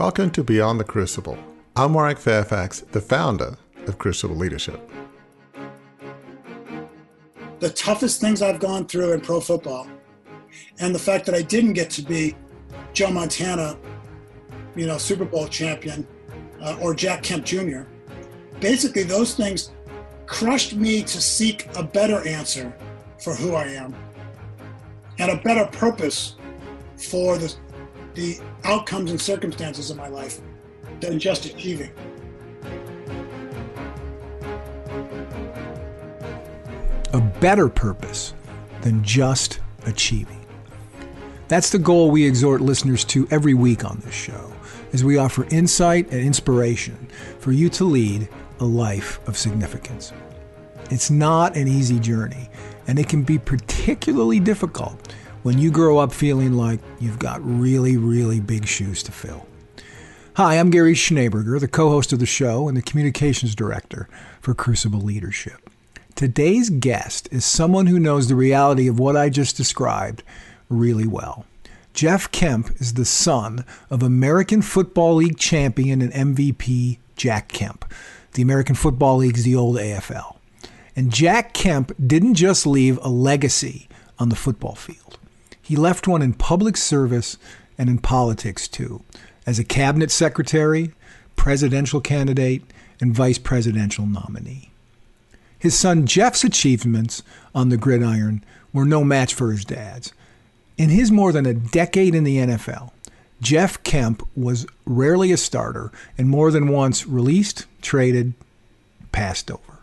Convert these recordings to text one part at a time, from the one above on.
Welcome to Beyond the Crucible. I'm Warwick Fairfax, the founder of Crucible Leadership. The toughest things I've gone through in pro football, and the fact that I didn't get to be Joe Montana, you know, Super Bowl champion, uh, or Jack Kemp Jr., basically those things crushed me to seek a better answer for who I am and a better purpose for the, the outcomes and circumstances of my life than just achieving. A better purpose than just achieving. That's the goal we exhort listeners to every week on this show, as we offer insight and inspiration for you to lead a life of significance. It's not an easy journey, and it can be particularly difficult when you grow up feeling like you've got really, really big shoes to fill. Hi, I'm Gary Schneeberger, the co host of the show and the communications director for Crucible Leadership. Today's guest is someone who knows the reality of what I just described really well. Jeff Kemp is the son of American Football League champion and MVP Jack Kemp. The American Football League's the old AFL. And Jack Kemp didn't just leave a legacy on the football field. He left one in public service and in politics too, as a cabinet secretary, presidential candidate, and vice presidential nominee. His son Jeff's achievements on the gridiron were no match for his dad's. In his more than a decade in the NFL, Jeff Kemp was rarely a starter and more than once released, traded, passed over.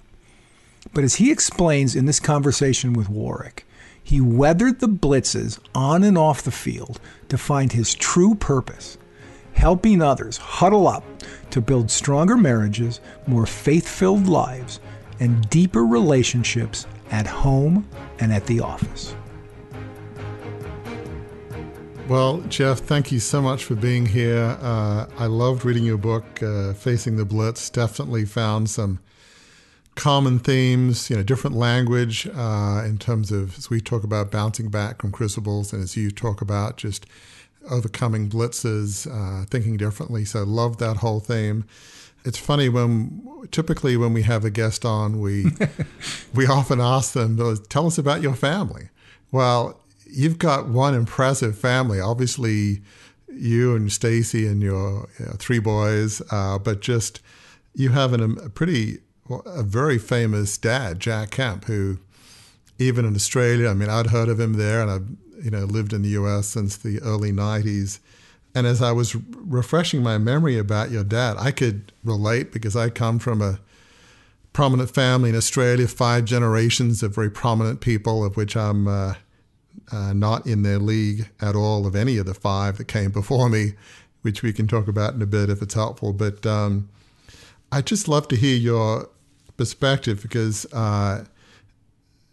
But as he explains in this conversation with Warwick, he weathered the blitzes on and off the field to find his true purpose, helping others huddle up to build stronger marriages, more faith filled lives, and deeper relationships at home and at the office. Well, Jeff, thank you so much for being here. Uh, I loved reading your book, uh, Facing the Blitz. Definitely found some common themes, you know, different language uh, in terms of as we talk about bouncing back from crucibles, and as you talk about just overcoming blitzes, uh, thinking differently. So love that whole theme. It's funny when typically when we have a guest on, we we often ask them, "Tell us about your family." Well, you've got one impressive family. Obviously, you and Stacy and your you know, three boys, uh, but just you have an, a pretty a very famous dad, Jack Kemp, who even in Australia, I mean, I'd heard of him there, and I've you know lived in the U.S. since the early '90s. And as I was refreshing my memory about your dad, I could relate because I come from a prominent family in Australia, five generations of very prominent people, of which I'm uh, uh, not in their league at all of any of the five that came before me, which we can talk about in a bit if it's helpful. But um, I'd just love to hear your perspective because, uh,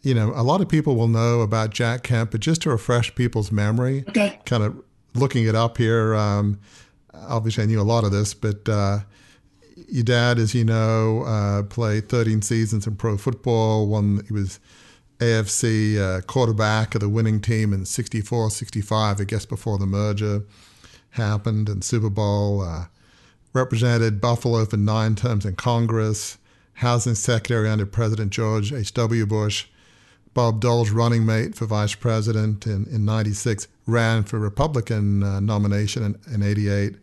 you know, a lot of people will know about Jack Kemp, but just to refresh people's memory, okay. kind of looking it up here. Um, obviously, I knew a lot of this, but uh, your dad, as you know, uh, played 13 seasons in pro football. One, he was AFC uh, quarterback of the winning team in 64, 65, I guess before the merger happened, and Super Bowl. Uh, represented Buffalo for nine terms in Congress housing secretary under President George H.W. Bush. Bob Dole's running mate for vice president in, in 96 ran for Republican uh, nomination in, in 88.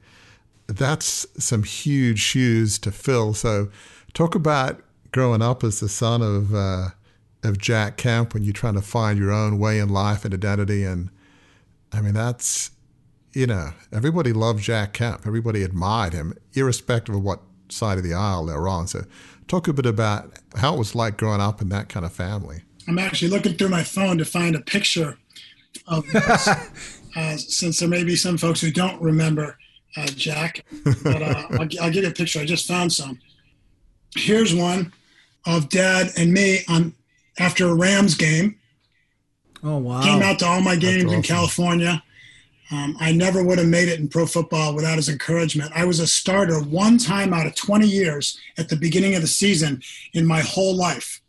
That's some huge shoes to fill. So, talk about growing up as the son of uh, of Jack Kemp when you're trying to find your own way in life and identity. And I mean, that's, you know, everybody loved Jack Kemp. Everybody admired him, irrespective of what side of the aisle they're on. So, Talk a bit about how it was like growing up in that kind of family. I'm actually looking through my phone to find a picture of this, uh, since there may be some folks who don't remember uh, Jack. But uh, I'll, I'll give you a picture. I just found some. Here's one of Dad and me on after a Rams game. Oh wow! Came out to all my games awesome. in California. Um, I never would have made it in pro football without his encouragement. I was a starter one time out of 20 years at the beginning of the season in my whole life.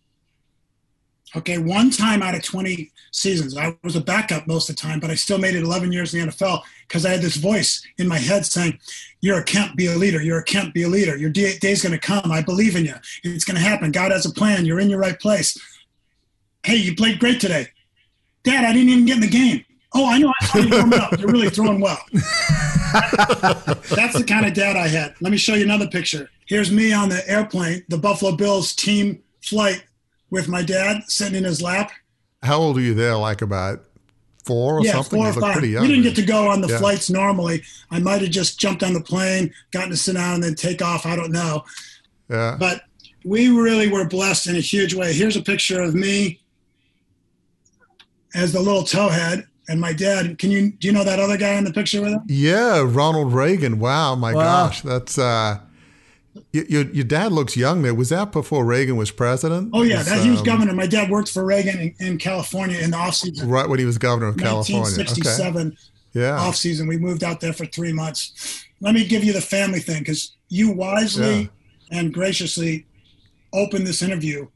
Okay, one time out of 20 seasons. I was a backup most of the time, but I still made it 11 years in the NFL because I had this voice in my head saying, You're a Kemp, be a leader. You're a Kemp, be a leader. Your day, day's going to come. I believe in you. It's going to happen. God has a plan. You're in your right place. Hey, you played great today. Dad, I didn't even get in the game. Oh, I know. I warming up. You're really throwing well. That's the kind of dad I had. Let me show you another picture. Here's me on the airplane, the Buffalo Bills team flight with my dad sitting in his lap. How old are you there? Like about four or yeah, something? Four or five. We didn't get to go on the yeah. flights normally. I might have just jumped on the plane, gotten to sit down, and then take off. I don't know. Yeah. But we really were blessed in a huge way. Here's a picture of me as the little towhead and my dad. Can you do you know that other guy in the picture with him? Yeah, Ronald Reagan. Wow, my wow. gosh, that's uh your, your dad looks young there. Was that before Reagan was president? Oh yeah, was, that, he was um, governor. My dad worked for Reagan in, in California in the off season. Right when he was governor of California. 1967. Okay. Yeah. Off season, we moved out there for three months. Let me give you the family thing because you wisely yeah. and graciously opened this interview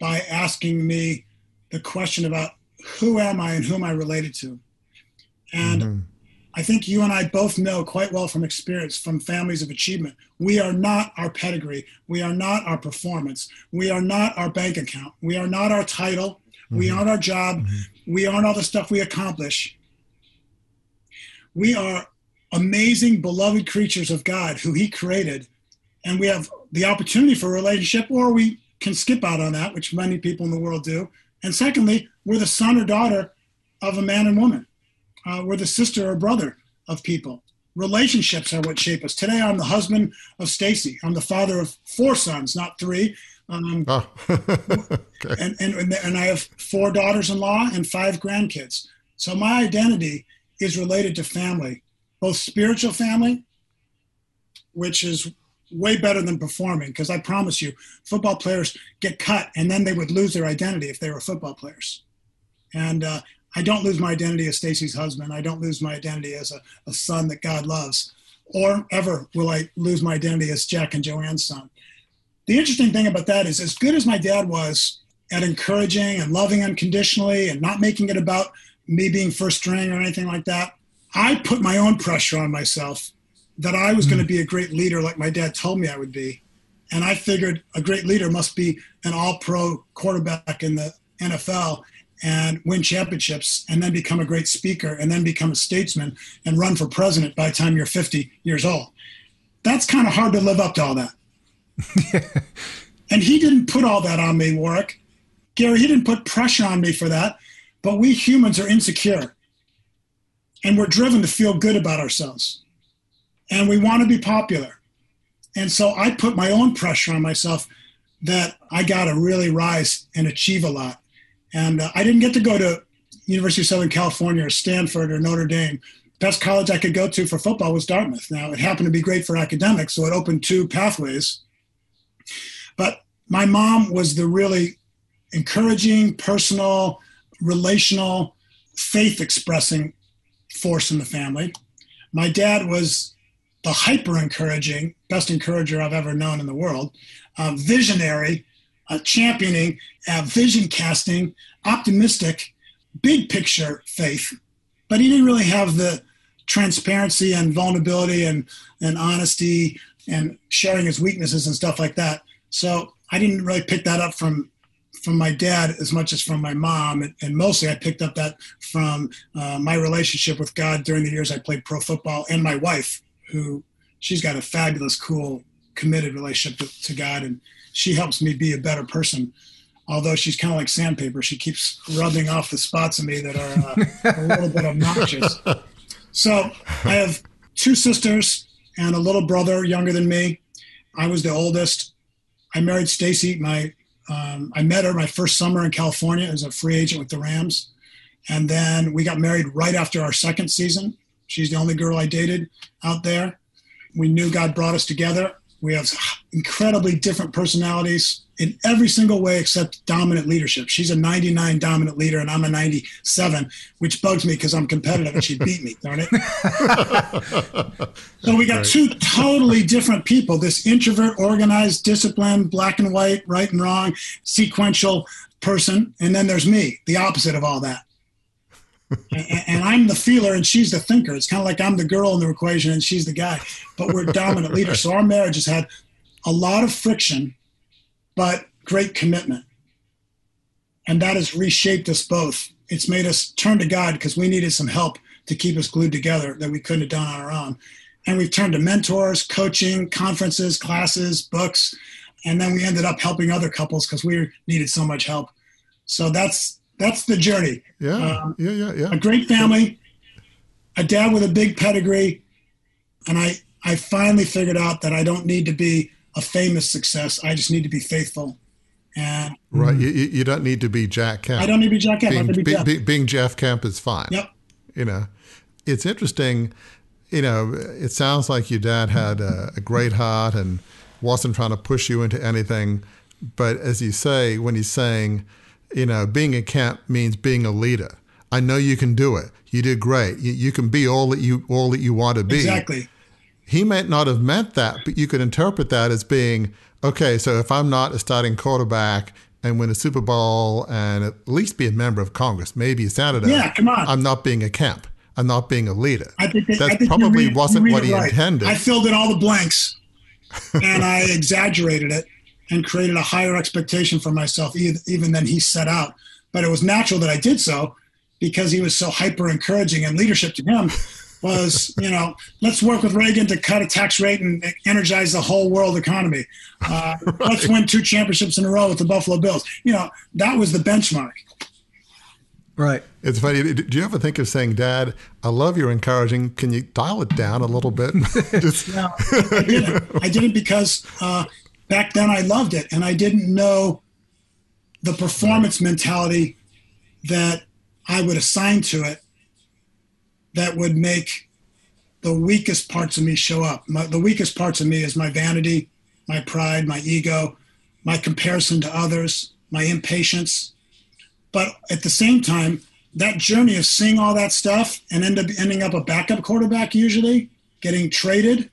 by asking me the question about who am I and who am I related to, and. Mm-hmm I think you and I both know quite well from experience from families of achievement. We are not our pedigree. We are not our performance. We are not our bank account. We are not our title. Mm-hmm. We aren't our job. Mm-hmm. We aren't all the stuff we accomplish. We are amazing, beloved creatures of God who He created. And we have the opportunity for a relationship, or we can skip out on that, which many people in the world do. And secondly, we're the son or daughter of a man and woman uh, we're the sister or brother of people. Relationships are what shape us. Today, I'm the husband of Stacy. I'm the father of four sons, not three. Um, oh. okay. and, and, and I have four daughters in law and five grandkids. So my identity is related to family, both spiritual family, which is way better than performing, because I promise you, football players get cut and then they would lose their identity if they were football players. And uh, I don't lose my identity as Stacy's husband. I don't lose my identity as a, a son that God loves. Or ever will I lose my identity as Jack and Joanne's son. The interesting thing about that is, as good as my dad was at encouraging and loving unconditionally and not making it about me being first string or anything like that, I put my own pressure on myself that I was mm. going to be a great leader like my dad told me I would be. And I figured a great leader must be an all pro quarterback in the NFL and win championships and then become a great speaker and then become a statesman and run for president by the time you're 50 years old. That's kind of hard to live up to all that. and he didn't put all that on me, Warwick. Gary, he didn't put pressure on me for that. But we humans are insecure and we're driven to feel good about ourselves and we want to be popular. And so I put my own pressure on myself that I got to really rise and achieve a lot. And uh, I didn't get to go to University of Southern California or Stanford or Notre Dame. Best college I could go to for football was Dartmouth. Now it happened to be great for academics, so it opened two pathways. But my mom was the really encouraging, personal, relational, faith expressing force in the family. My dad was the hyper encouraging, best encourager I've ever known in the world, visionary, uh, championing, uh, vision casting, optimistic, big picture faith. But he didn't really have the transparency and vulnerability and, and honesty and sharing his weaknesses and stuff like that. So I didn't really pick that up from from my dad as much as from my mom, and, and mostly I picked up that from uh, my relationship with God during the years I played pro football, and my wife, who she's got a fabulous, cool, committed relationship to, to God, and she helps me be a better person. Although she's kind of like sandpaper, she keeps rubbing off the spots of me that are uh, a little bit obnoxious. So I have two sisters and a little brother younger than me. I was the oldest. I married Stacy. My um, I met her my first summer in California as a free agent with the Rams, and then we got married right after our second season. She's the only girl I dated out there. We knew God brought us together. We have incredibly different personalities in every single way except dominant leadership. She's a 99 dominant leader, and I'm a 97, which bugs me because I'm competitive and she beat me, darn it. so we got right. two totally different people this introvert, organized, disciplined, black and white, right and wrong, sequential person, and then there's me, the opposite of all that. And, and, I'm the feeler and she's the thinker. It's kind of like I'm the girl in the equation and she's the guy, but we're dominant leaders. So our marriage has had a lot of friction, but great commitment. And that has reshaped us both. It's made us turn to God because we needed some help to keep us glued together that we couldn't have done on our own. And we've turned to mentors, coaching, conferences, classes, books, and then we ended up helping other couples because we needed so much help. So that's that's the journey. Yeah, um, yeah, yeah, yeah. A great family, a dad with a big pedigree, and I I finally figured out that I don't need to be a famous success. I just need to be faithful. And right, you, you don't need to be Jack Kemp. I don't need to be Jack Kemp. Being, be be, Jeff. Be, being Jeff Kemp is fine. Yep. You know, it's interesting. You know, it sounds like your dad had a, a great heart and wasn't trying to push you into anything. But as you say, when he's saying, you know, being a Kemp means being a leader. I know you can do it. You did great. You, you can be all that you all that you want to be. Exactly. He might not have meant that, but you could interpret that as being okay. So if I'm not a starting quarterback and win a Super Bowl and at least be a member of Congress, maybe a senator. Yeah, come on. I'm not being a Kemp. I'm not being a leader. I think that, I think probably read, wasn't what he right. intended. I filled in all the blanks and I exaggerated it and created a higher expectation for myself even than he set out. But it was natural that I did so because he was so hyper encouraging and leadership to him was, you know, let's work with Reagan to cut a tax rate and energize the whole world economy. Uh, right. Let's win two championships in a row with the Buffalo Bills. You know, that was the benchmark. Right. It's funny. Do you ever think of saying, "Dad, I love your encouraging. Can you dial it down a little bit?" Just, no, I didn't. I didn't because uh, back then I loved it, and I didn't know the performance mentality that I would assign to it that would make the weakest parts of me show up. My, the weakest parts of me is my vanity, my pride, my ego, my comparison to others, my impatience. But at the same time, that journey of seeing all that stuff and end up ending up a backup quarterback usually, getting traded,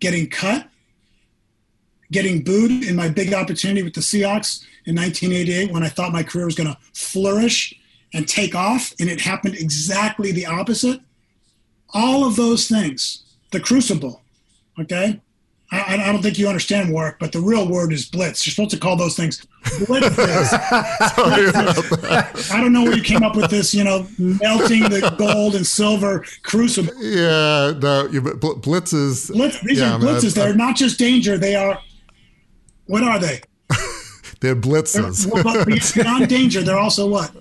getting cut, getting booed in my big opportunity with the Seahawks in 1988 when I thought my career was going to flourish and take off, and it happened exactly the opposite. All of those things, the crucible, okay? I, I don't think you understand Warwick, but the real word is blitz. You're supposed to call those things blitzes. I don't know where you came up with this, you know, melting the gold and silver crucible. Yeah, no, blitzes. Blitz, these yeah, are blitzes. They're not just danger. They are, what are they? they're blitzes. They're, but beyond danger, they're also what?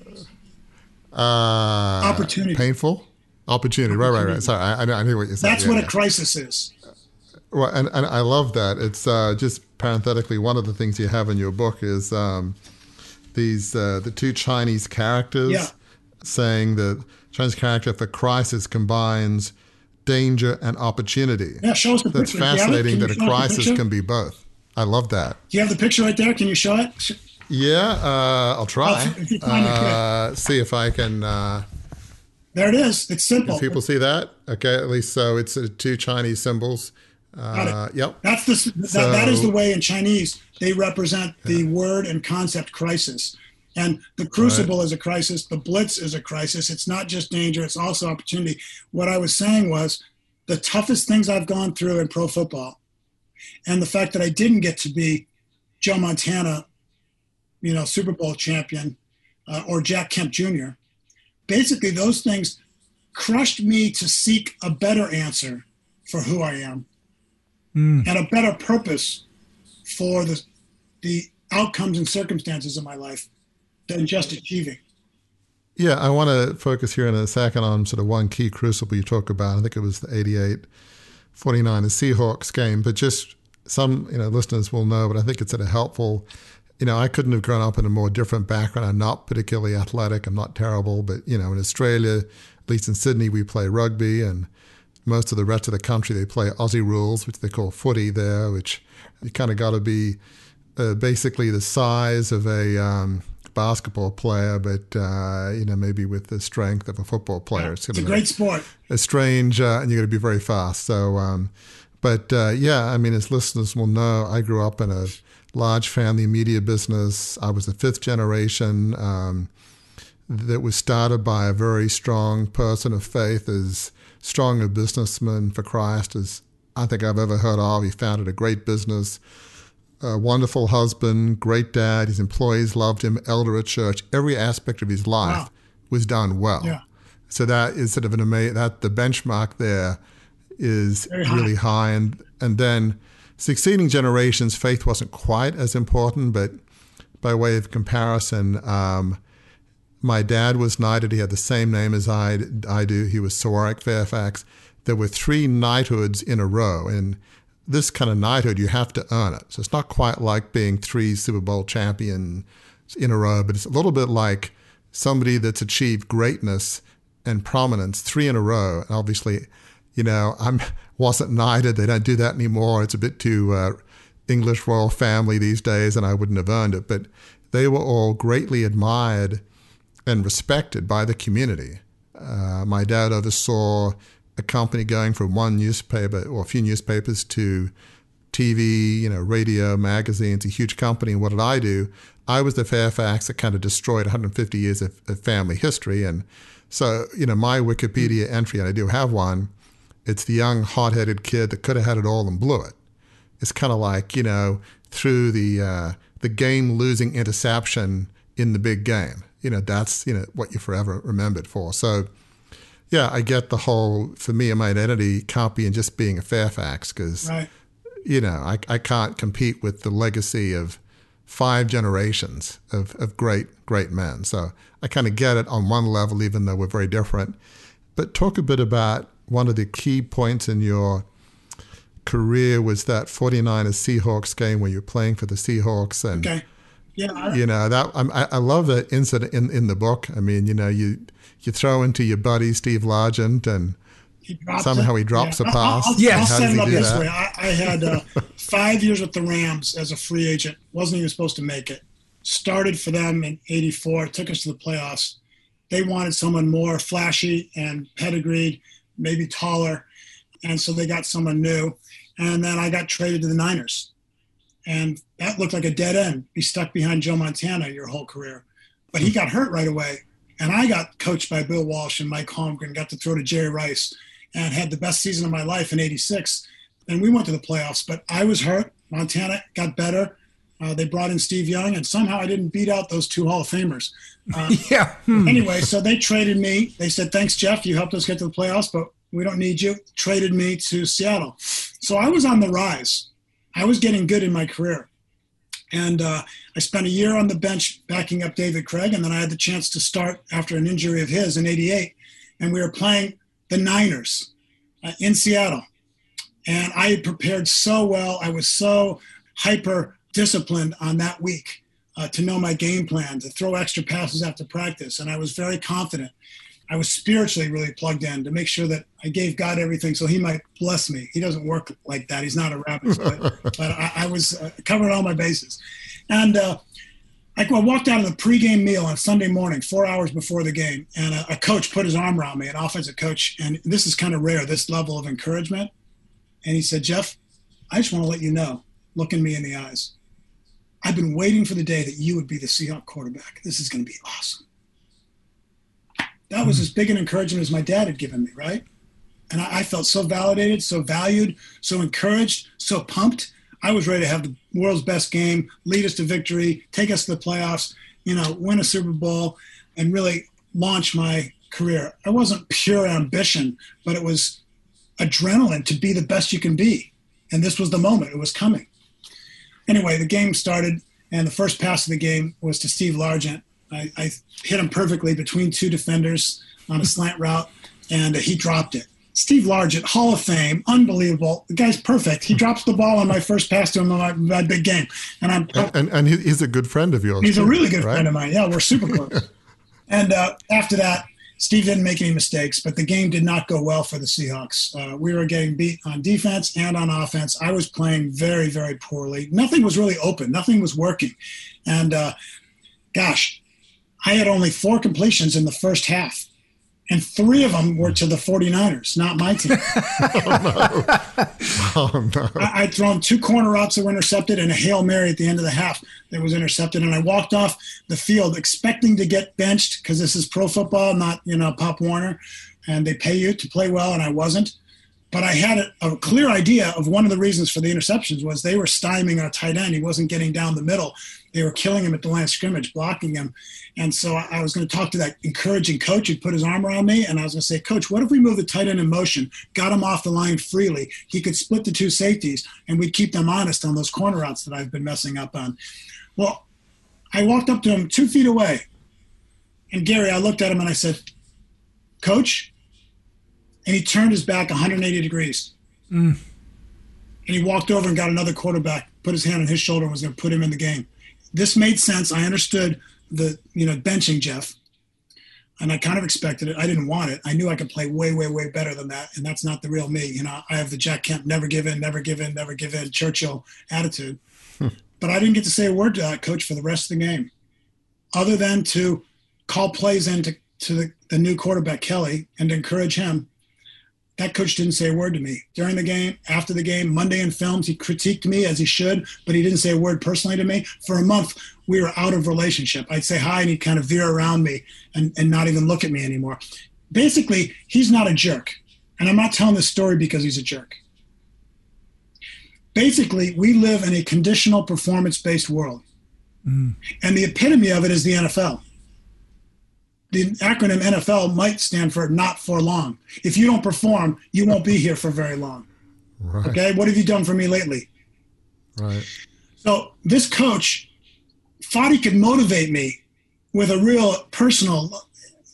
Uh, opportunity. Painful? Opportunity. Right, right, right. Sorry, I, I knew what you said. That's yeah, what yeah. a crisis is. Well, and, and I love that. It's uh, just parenthetically, one of the things you have in your book is um, these uh, the two Chinese characters yeah. saying that Chinese character for crisis combines danger and opportunity. Yeah, show us the That's picture. fascinating that a crisis can be both. I love that. Do you have the picture right there? Can you show it? Yeah, uh, I'll try. Oh, uh, see if I can. Uh, there it is. It's simple. people see that? Okay, at least so. It's uh, two Chinese symbols. Uh, yep. That's the that, so, that is the way in Chinese they represent the yeah. word and concept crisis. And the crucible right. is a crisis. The blitz is a crisis. It's not just danger; it's also opportunity. What I was saying was the toughest things I've gone through in pro football, and the fact that I didn't get to be Joe Montana you know, Super Bowl champion, uh, or Jack Kemp Jr. Basically, those things crushed me to seek a better answer for who I am mm. and a better purpose for the the outcomes and circumstances of my life than just achieving. Yeah, I want to focus here in a second on sort of one key crucible you talk about. I think it was the 88 49 Seahawks game, but just some you know listeners will know, but I think it's at a helpful you know, I couldn't have grown up in a more different background. I'm not particularly athletic. I'm not terrible, but you know, in Australia, at least in Sydney, we play rugby, and most of the rest of the country they play Aussie rules, which they call footy there, which you kind of got to be uh, basically the size of a um, basketball player, but uh, you know maybe with the strength of a football player. Yeah, it's, it's a great sport. A strange, uh, and you got to be very fast. So, um, but uh, yeah, I mean, as listeners will know, I grew up in a large family media business. I was the fifth generation um, that was started by a very strong person of faith, as strong a businessman for Christ as I think I've ever heard of. He founded a great business, a wonderful husband, great dad. His employees loved him, elder at church. Every aspect of his life wow. was done well. Yeah. So that is sort of an amazing, that the benchmark there is really high. And, and then succeeding generations, faith wasn't quite as important, but by way of comparison, um, my dad was knighted. He had the same name as I, I do. He was Sir Warwick Fairfax. There were three knighthoods in a row. And this kind of knighthood, you have to earn it. So it's not quite like being three Super Bowl champions in a row, but it's a little bit like somebody that's achieved greatness and prominence three in a row. And obviously, you know, I wasn't knighted. They don't do that anymore. It's a bit too uh, English royal family these days, and I wouldn't have earned it. But they were all greatly admired and respected by the community. Uh, my dad oversaw a company going from one newspaper or a few newspapers to TV, you know, radio, magazines, a huge company. And what did I do? I was the Fairfax that kind of destroyed 150 years of, of family history. And so, you know, my Wikipedia entry, and I do have one, it's the young, hot headed kid that could have had it all and blew it. It's kind of like, you know, through the, uh, the game losing interception in the big game. You know, that's, you know, what you're forever remembered for. So, yeah, I get the whole, for me, my identity can't be in just being a Fairfax because, right. you know, I, I can't compete with the legacy of five generations of, of great, great men. So I kind of get it on one level, even though we're very different. But talk a bit about one of the key points in your career was that 49ers Seahawks game where you're playing for the Seahawks and okay. yeah, you know that I, I love that incident in, in the book. I mean, you know, you you throw into your buddy Steve Largent and he somehow it. he drops yeah. a pass. I'll, I'll, yeah, I'll set it up this that? way. I, I had uh, five years with the Rams as a free agent. wasn't even supposed to make it. Started for them in '84. Took us to the playoffs. They wanted someone more flashy and pedigreed maybe taller. And so they got someone new. And then I got traded to the Niners. And that looked like a dead end. Be stuck behind Joe Montana your whole career. But he got hurt right away. And I got coached by Bill Walsh and Mike Holmgren, got to throw to Jerry Rice, and had the best season of my life in 86. And we went to the playoffs, but I was hurt. Montana got better. Uh, they brought in Steve Young, and somehow I didn't beat out those two Hall of Famers. Uh, yeah. Hmm. Anyway, so they traded me. They said, "Thanks, Jeff. You helped us get to the playoffs, but we don't need you." Traded me to Seattle. So I was on the rise. I was getting good in my career, and uh, I spent a year on the bench backing up David Krieg, and then I had the chance to start after an injury of his in '88, and we were playing the Niners uh, in Seattle. And I had prepared so well. I was so hyper disciplined on that week uh, to know my game plan, to throw extra passes after practice. And I was very confident. I was spiritually really plugged in to make sure that I gave God everything so he might bless me. He doesn't work like that. He's not a rabbit, but, but I, I, was uh, covering all my bases. And uh, I, walked out of the pregame meal on Sunday morning, four hours before the game, and a, a coach put his arm around me, an offensive coach. And this is kind of rare, this level of encouragement. And he said, Jeff, I just want to let you know, look in me in the eyes. I've been waiting for the day that you would be the Seahawk quarterback. This is going to be awesome. That was hmm. as big an encouragement as my dad had given me, right? And I, I felt so validated, so valued, so encouraged, so pumped. I was ready to have the world's best game, lead us to victory, take us to the playoffs, you know, win a Super Bowl, and really launch my career. It wasn't pure ambition, but it was adrenaline to be the best you can be. And this was the moment, it was coming anyway, the game started, and the first pass of the game was to Steve Largent. I, I hit him perfectly between two defenders on a slant route, and he dropped it. Steve Largent, Hall of Fame, unbelievable. The guy's perfect. He drops the ball on my first pass to him in my, my big game, and I'm and, and, and he's a good friend of yours. He's too, a really good right? friend of mine. Yeah, we're super close. and uh, after that, Steve didn't make any mistakes, but the game did not go well for the Seahawks. Uh, we were getting beat on defense and on offense. I was playing very, very poorly. Nothing was really open, nothing was working. And uh, gosh, I had only four completions in the first half. And three of them were to the 49ers, not my team. oh, no. Oh, no. I, would thrown two corner routes that were intercepted and a Hail Mary at the end of the half that was intercepted. And I walked off the field expecting to get benched because this is pro football, not, you know, Pop Warner. And they pay you to play well, and I wasn't. But I had a, a clear idea of one of the reasons for the interceptions was they were stymieing our tight end. He wasn't getting down the middle. They were killing him at the line of scrimmage, blocking him. And so I was going to talk to that encouraging coach who'd put his arm around me. And I was going to say, Coach, what if we move the tight end in motion, got him off the line freely? He could split the two safeties and we'd keep them honest on those corner routes that I've been messing up on. Well, I walked up to him two feet away. And Gary, I looked at him and I said, Coach, and he turned his back 180 degrees. Mm. And he walked over and got another quarterback, put his hand on his shoulder, and was going to put him in the game. This made sense. I understood the you know benching Jeff, and I kind of expected it. I didn't want it. I knew I could play way, way, way better than that, and that's not the real me. You know, I have the Jack Kemp never give in, never give in, never give in Churchill attitude. Hmm. But I didn't get to say a word to that coach for the rest of the game, other than to call plays into to the, the new quarterback Kelly and encourage him that coach didn't say a word to me during the game, after the game, Monday in films. He critiqued me as he should, but he didn't say a word personally to me. For a month, we were out of relationship. I'd say hi, and he'd kind of veer around me and, and not even look at me anymore. Basically, he's not a jerk. And I'm not telling this story because he's a jerk. Basically, we live in a conditional performance based world. Mm. And the epitome of it is the NFL the acronym NFL might stand for not for long. If you don't perform, you won't be here for very long. Right. Okay, what have you done for me lately? Right. So this coach thought he could motivate me with a real personal,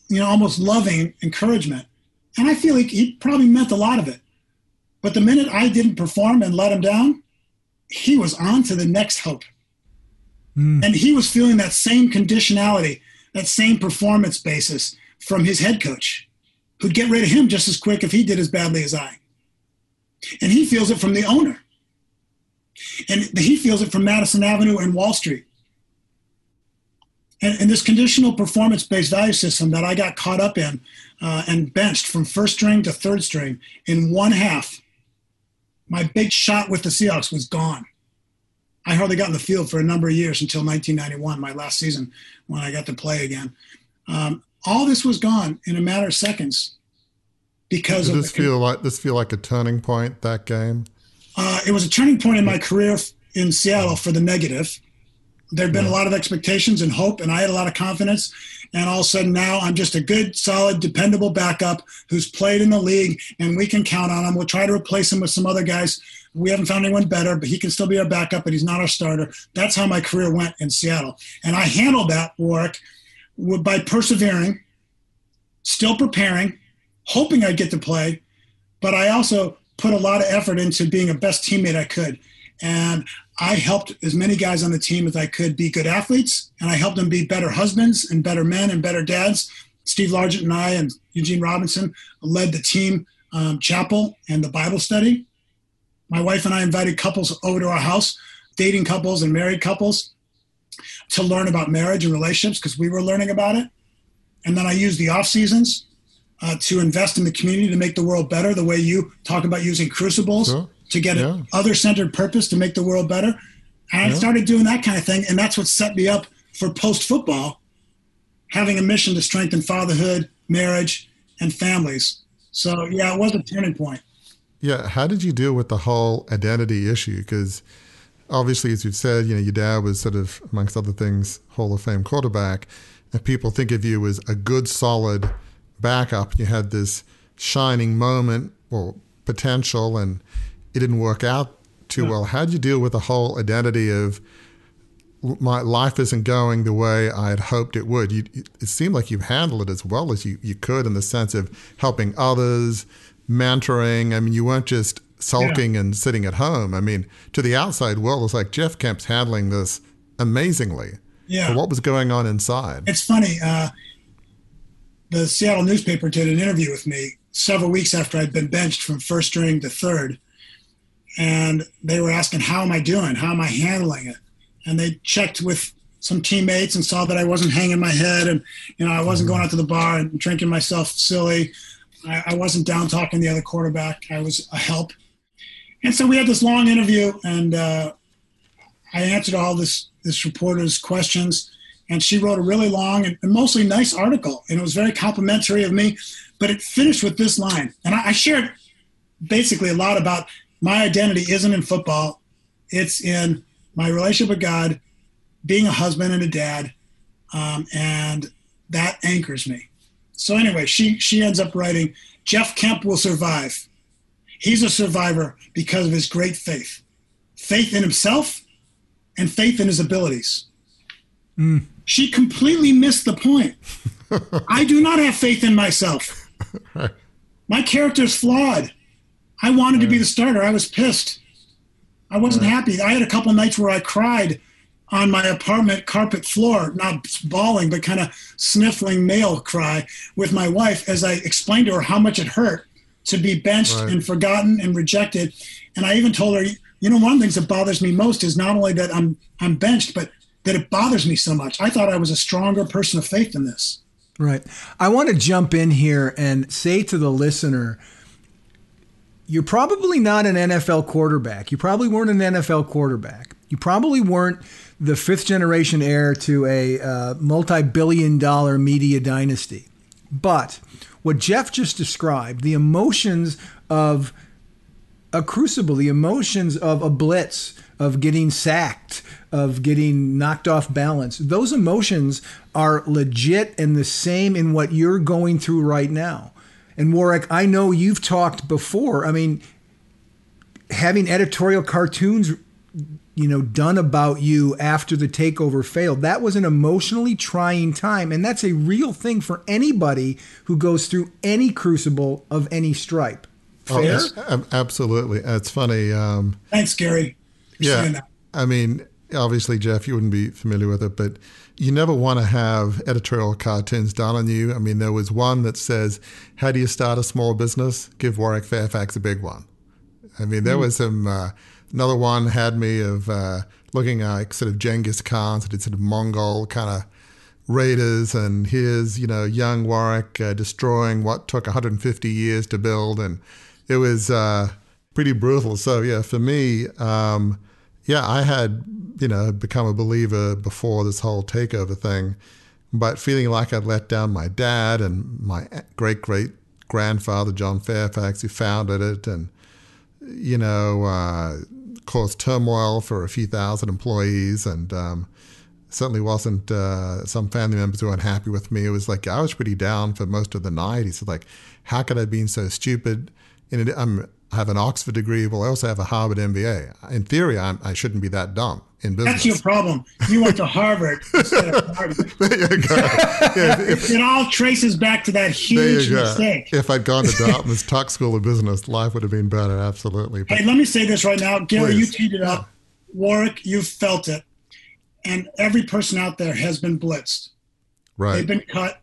you know, almost loving encouragement. And I feel like he probably meant a lot of it. But the minute I didn't perform and let him down, he was on to the next hope. Mm. And he was feeling that same conditionality that same performance basis from his head coach, who'd get rid of him just as quick if he did as badly as I. And he feels it from the owner. And he feels it from Madison Avenue and Wall Street. And, and this conditional performance based value system that I got caught up in uh, and benched from first string to third string in one half, my big shot with the Seahawks was gone. I hardly got in the field for a number of years until 1991, my last season, when I got to play again. Um, all this was gone in a matter of seconds because Did of this feel like this feel like a turning point that game. Uh, it was a turning point in my career in Seattle for the negative. There'd been yeah. a lot of expectations and hope, and I had a lot of confidence. And all of a sudden, now I'm just a good, solid, dependable backup who's played in the league, and we can count on him. We'll try to replace him with some other guys we haven't found anyone better, but he can still be our backup, but he's not our starter. That's how my career went in Seattle. And I handled that work by persevering, still preparing, hoping I'd get to play, but I also put a lot of effort into being a best teammate I could. And I helped as many guys on the team as I could be good athletes, and I helped them be better husbands and better men and better dads. Steve Largent and I and Eugene Robinson led the team um, chapel and the Bible study my wife and I invited couples over to our house, dating couples and married couples, to learn about marriage and relationships because we were learning about it. And then I used the off seasons uh, to invest in the community to make the world better, the way you talk about using crucibles sure. to get yeah. an other centered purpose to make the world better. And yeah. I started doing that kind of thing. And that's what set me up for post football, having a mission to strengthen fatherhood, marriage, and families. So, yeah, it was a turning point. Yeah, how did you deal with the whole identity issue? Because obviously, as you've said, you know, your dad was sort of, amongst other things, Hall of Fame quarterback, and people think of you as a good, solid backup. You had this shining moment or potential, and it didn't work out too yeah. well. How did you deal with the whole identity of my life isn't going the way I had hoped it would? You, it seemed like you've handled it as well as you, you could in the sense of helping others, mentoring. I mean, you weren't just sulking yeah. and sitting at home. I mean, to the outside world, it's like Jeff Kemp's handling this amazingly. Yeah. But what was going on inside? It's funny. Uh, the Seattle newspaper did an interview with me several weeks after I'd been benched from first string to third. And they were asking, How am I doing? How am I handling it? And they checked with some teammates and saw that I wasn't hanging my head and you know I wasn't going out to the bar and drinking myself silly. I, I wasn't down talking the other quarterback. I was a help. And so we had this long interview, and uh, I answered all this this reporter's questions, and she wrote a really long and, mostly nice article, and it was very complimentary of me. But it finished with this line, and I, I shared basically a lot about my identity isn't in football; it's in my relationship with God, being a husband and a dad, um, and that anchors me. So anyway, she she ends up writing, Jeff Kemp will survive. He's a survivor because of his great faith, faith in himself, and faith in his abilities. Mm. She completely missed the point. I do not have faith in myself. My character is flawed. I wanted to be the starter. I was pissed. I wasn't happy. I had a couple nights where I cried on my apartment carpet floor, not bawling, but kind of sniffling male cry with my wife as I explained to her how much it hurt to be benched right. and forgotten and rejected. And I even told her, you know, one of the things that bothers me most is not only that I'm I'm benched, but that it bothers me so much. I thought I was a stronger person of faith than this. Right. I want to jump in here and say to the listener, you're probably not an NFL quarterback. You probably weren't an NFL quarterback. You probably weren't the fifth generation heir to a uh, multi billion dollar media dynasty. But what Jeff just described, the emotions of a crucible, the emotions of a blitz, of getting sacked, of getting knocked off balance, those emotions are legit and the same in what you're going through right now. And Warwick, I know you've talked before. I mean, having editorial cartoons you know done about you after the takeover failed. That was an emotionally trying time and that's a real thing for anybody who goes through any crucible of any stripe. Oh, fair? oh, absolutely. It's funny um, thanks gary. Yeah. i mean obviously jeff you wouldn't be familiar with it but you never want to have editorial cartoons done on you. I mean there was one that says how do you start a small business? Give warwick fairfax a big one. I mean there mm. was some uh, Another one had me of uh, looking like sort of Genghis Khan, sort of, sort of Mongol kind of raiders, and here's you know young Warwick uh, destroying what took 150 years to build, and it was uh, pretty brutal. So yeah, for me, um, yeah, I had you know become a believer before this whole takeover thing, but feeling like I'd let down my dad and my great great grandfather John Fairfax, who founded it, and you know uh, caused turmoil for a few thousand employees, and um, certainly wasn't uh, some family members were unhappy with me. It was like I was pretty down for most of the night. He said, like, how could I have been so stupid? I have an Oxford degree, but I also have a Harvard MBA. In theory, I'm, I should not be that dumb in business. That's your problem. You went to Harvard instead of Harvard. there you go. Yeah, if, it all traces back to that huge mistake. If I'd gone to Dartmouth's Tuck School of Business, life would have been better. Absolutely. But, hey, let me say this right now, Gary. Please. You teed it up. Warwick, you've felt it, and every person out there has been blitzed. Right. They've been cut.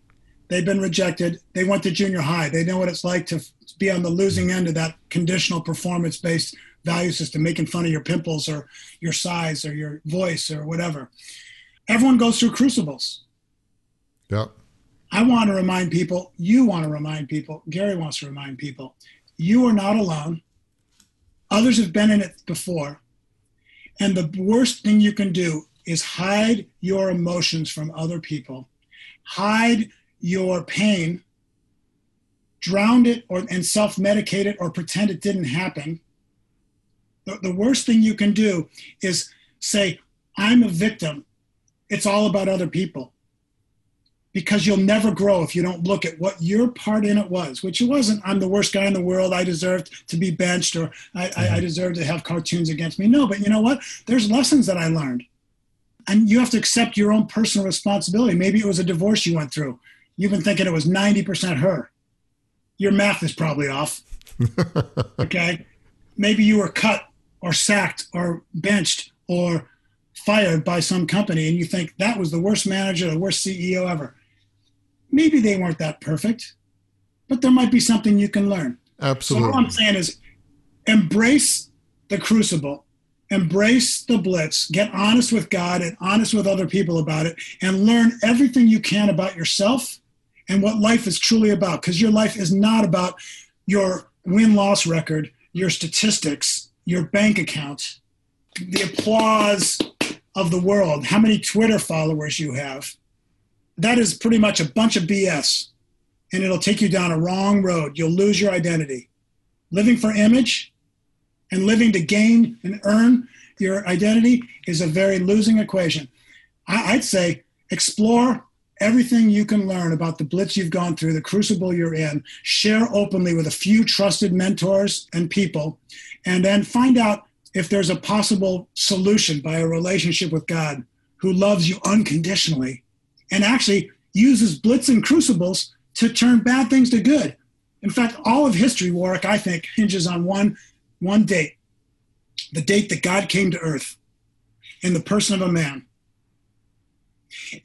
They've been rejected. They went to junior high. They know what it's like to be on the losing end of that conditional performance based value system, making fun of your pimples or your size or your voice or whatever. Everyone goes through crucibles. Yep. I want to remind people, you want to remind people, Gary wants to remind people, you are not alone. Others have been in it before. And the worst thing you can do is hide your emotions from other people, hide your pain, drown it or, and self medicate it or pretend it didn't happen the, the worst thing you can do is say, I'm a victim. It's all about other people. Because you'll never grow if you don't look at what your part in it was, which it wasn't, I'm the worst guy in the world, I deserved to be benched, or I. I, I deserve to have cartoons against me. No, but you know what? There's lessons that I learned. And you have to accept your own personal responsibility. Maybe it was a divorce you went through. You've been thinking it was 90% her. Your math is probably off. okay. Maybe you were cut or sacked or benched or fired by some company and you think that was the worst manager, the worst CEO ever. Maybe they weren't that perfect, but there might be something you can learn. Absolutely. So all I'm saying is embrace the crucible. embrace the blitz, get honest with God and honest with other people about it, and learn everything you can about yourself and what life is truly about. Because your life is not about your win loss record, your statistics, your bank account, the applause of the world, how many Twitter followers you have. That is pretty much a bunch of BS, and it'll take you down a wrong road. You'll lose your identity. Living for image and living to gain and earn your identity is a very losing equation. I'd say explore everything you can learn about the blitz you've gone through, the crucible you're in, share openly with a few trusted mentors and people, and then find out if there's a possible solution by a relationship with God who loves you unconditionally and actually uses blitz and crucibles to turn bad things to good. In fact, all of history, Warwick, I think, hinges on one, one date the date that God came to earth in the person of a man.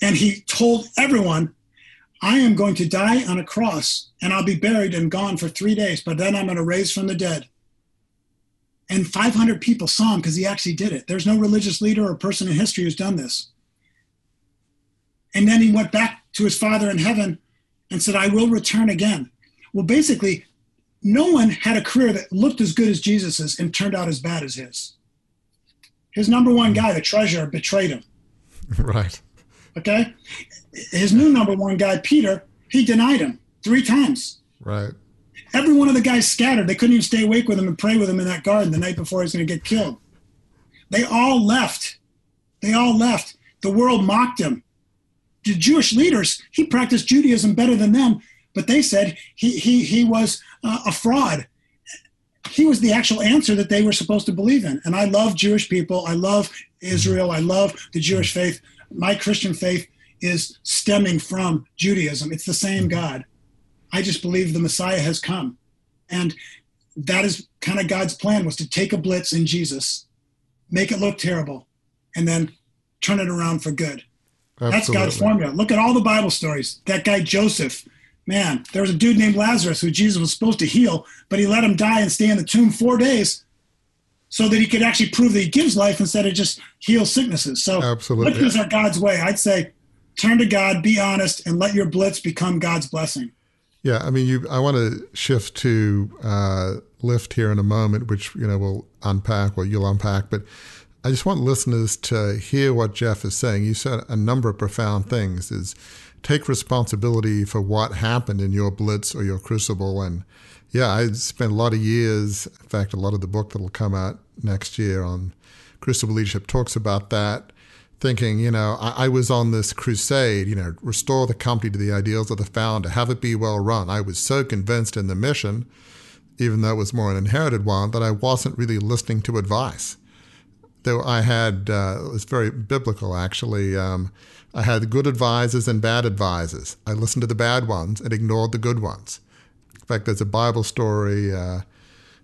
And he told everyone, I am going to die on a cross and I'll be buried and gone for three days, but then I'm going to raise from the dead. And 500 people saw him because he actually did it. There's no religious leader or person in history who's done this. And then he went back to his father in heaven and said, I will return again. Well, basically, no one had a career that looked as good as Jesus's and turned out as bad as his. His number one guy, the treasurer, betrayed him. Right. Okay. His new number one guy, Peter, he denied him three times. Right. Every one of the guys scattered. They couldn't even stay awake with him and pray with him in that garden the night before he was going to get killed. They all left. They all left. The world mocked him. The Jewish leaders, he practiced Judaism better than them, but they said he, he, he was uh, a fraud. He was the actual answer that they were supposed to believe in. And I love Jewish people. I love Israel. I love the Jewish faith. My Christian faith is stemming from Judaism. It's the same mm-hmm. God. I just believe the Messiah has come. And that is kind of God's plan was to take a blitz in Jesus, make it look terrible, and then turn it around for good. Absolutely. That's God's formula. Look at all the Bible stories. That guy Joseph, man, there was a dude named Lazarus who Jesus was supposed to heal, but he let him die and stay in the tomb four days so that he could actually prove that he gives life instead of just heal sicknesses. So Absolutely. blitz are God's way. I'd say turn to God, be honest, and let your blitz become God's blessing. Yeah, I mean, you. I want to shift to uh, lift here in a moment, which you know we'll unpack, well you'll unpack, but I just want listeners to hear what Jeff is saying. You said a number of profound things. Is take responsibility for what happened in your blitz or your crucible. And yeah, I spent a lot of years, in fact, a lot of the book that'll come out next year on crucible leadership talks about that, thinking, you know, I, I was on this crusade, you know, restore the company to the ideals of the founder, have it be well run. I was so convinced in the mission, even though it was more an inherited one, that I wasn't really listening to advice. Though I had, uh, very biblical actually. Um, I had good advisors and bad advisors. I listened to the bad ones and ignored the good ones. In fact, there's a Bible story, uh,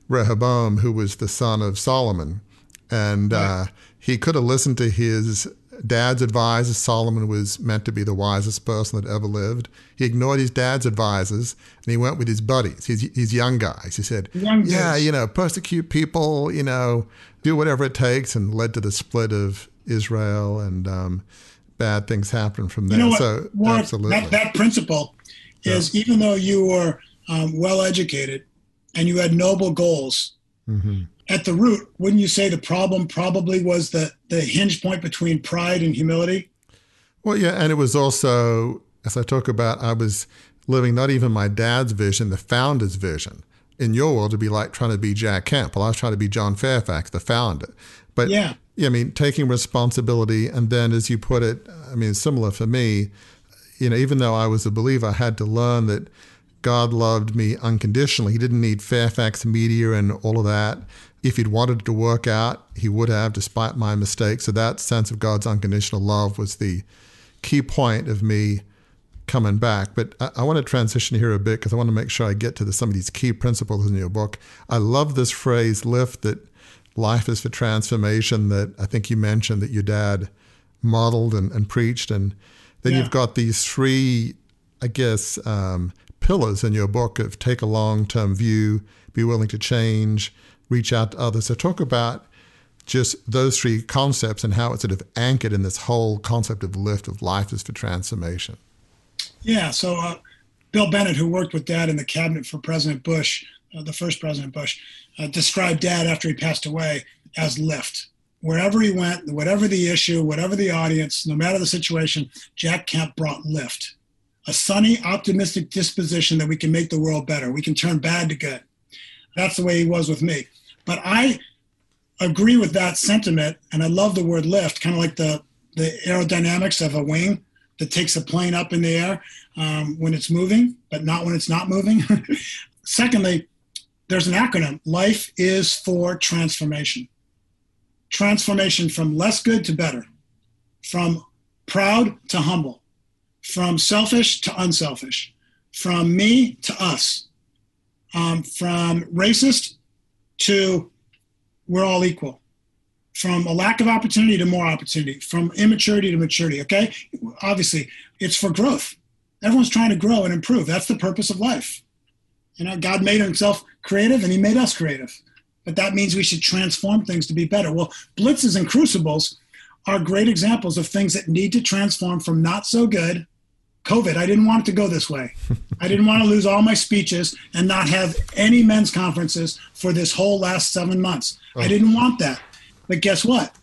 Rehoboam, who was the son of Solomon, and uh, he could have listened to his dad's advisors. Solomon was meant to be the wisest person that ever lived. He ignored his dad's advisors and he went with his buddies, his, his young guys. He said, young Yeah, you know, persecute people, you know, do whatever it takes, and led to the split of Israel and um, bad things happened from there. You know so Warren, absolutely, that, that principle is yeah. even though you were um, well educated and you had noble goals, mm-hmm. at the root, wouldn't you say the problem probably was the the hinge point between pride and humility? Well, yeah, and it was also as I talk about, I was living not even my dad's vision, the founder's vision. In your world, to be like trying to be Jack Kemp. Well, I was trying to be John Fairfax, the founder. But yeah, yeah, I mean, taking responsibility, and then, as you put it, I mean, similar for me. You know, even though I was a believer, I had to learn that God loved me unconditionally. He didn't need Fairfax Media and all of that. If he'd wanted to work out, he would have, despite my mistakes. So that sense of God's unconditional love was the key point of me coming back. But I, I want to transition here a bit because I want to make sure I get to the, some of these key principles in your book. I love this phrase, lift, that Life is for Transformation that I think you mentioned that your dad modeled and, and preached. And then yeah. you've got these three, I guess, um, pillars in your book of take a long term view, be willing to change, reach out to others. So talk about just those three concepts and how it's sort of anchored in this whole concept of lift of life is for transformation. Yeah. So, uh, Bill Bennett, who worked with Dad in the cabinet for President Bush, uh, the first President Bush, uh, described Dad after he passed away as lift. Wherever he went, whatever the issue, whatever the audience, no matter the situation, Jack Kemp brought lift. A sunny, optimistic disposition that we can make the world better. We can turn bad to good. That's the way he was with me. But I agree with that sentiment, and I love the word lift, kind of like the the aerodynamics of a wing that takes a plane up in the air um, when it's moving, but not when it's not moving. Secondly, there's an acronym life is for transformation transformation from less good to better from proud to humble from selfish to unselfish from me to us um, from racist to we're all equal from a lack of opportunity to more opportunity from immaturity to maturity okay obviously it's for growth everyone's trying to grow and improve that's the purpose of life you know, God made himself creative and he made us creative. But that means we should transform things to be better. Well, blitzes and crucibles are great examples of things that need to transform from not so good. COVID, I didn't want it to go this way. I didn't want to lose all my speeches and not have any men's conferences for this whole last seven months. Oh. I didn't want that. But guess what?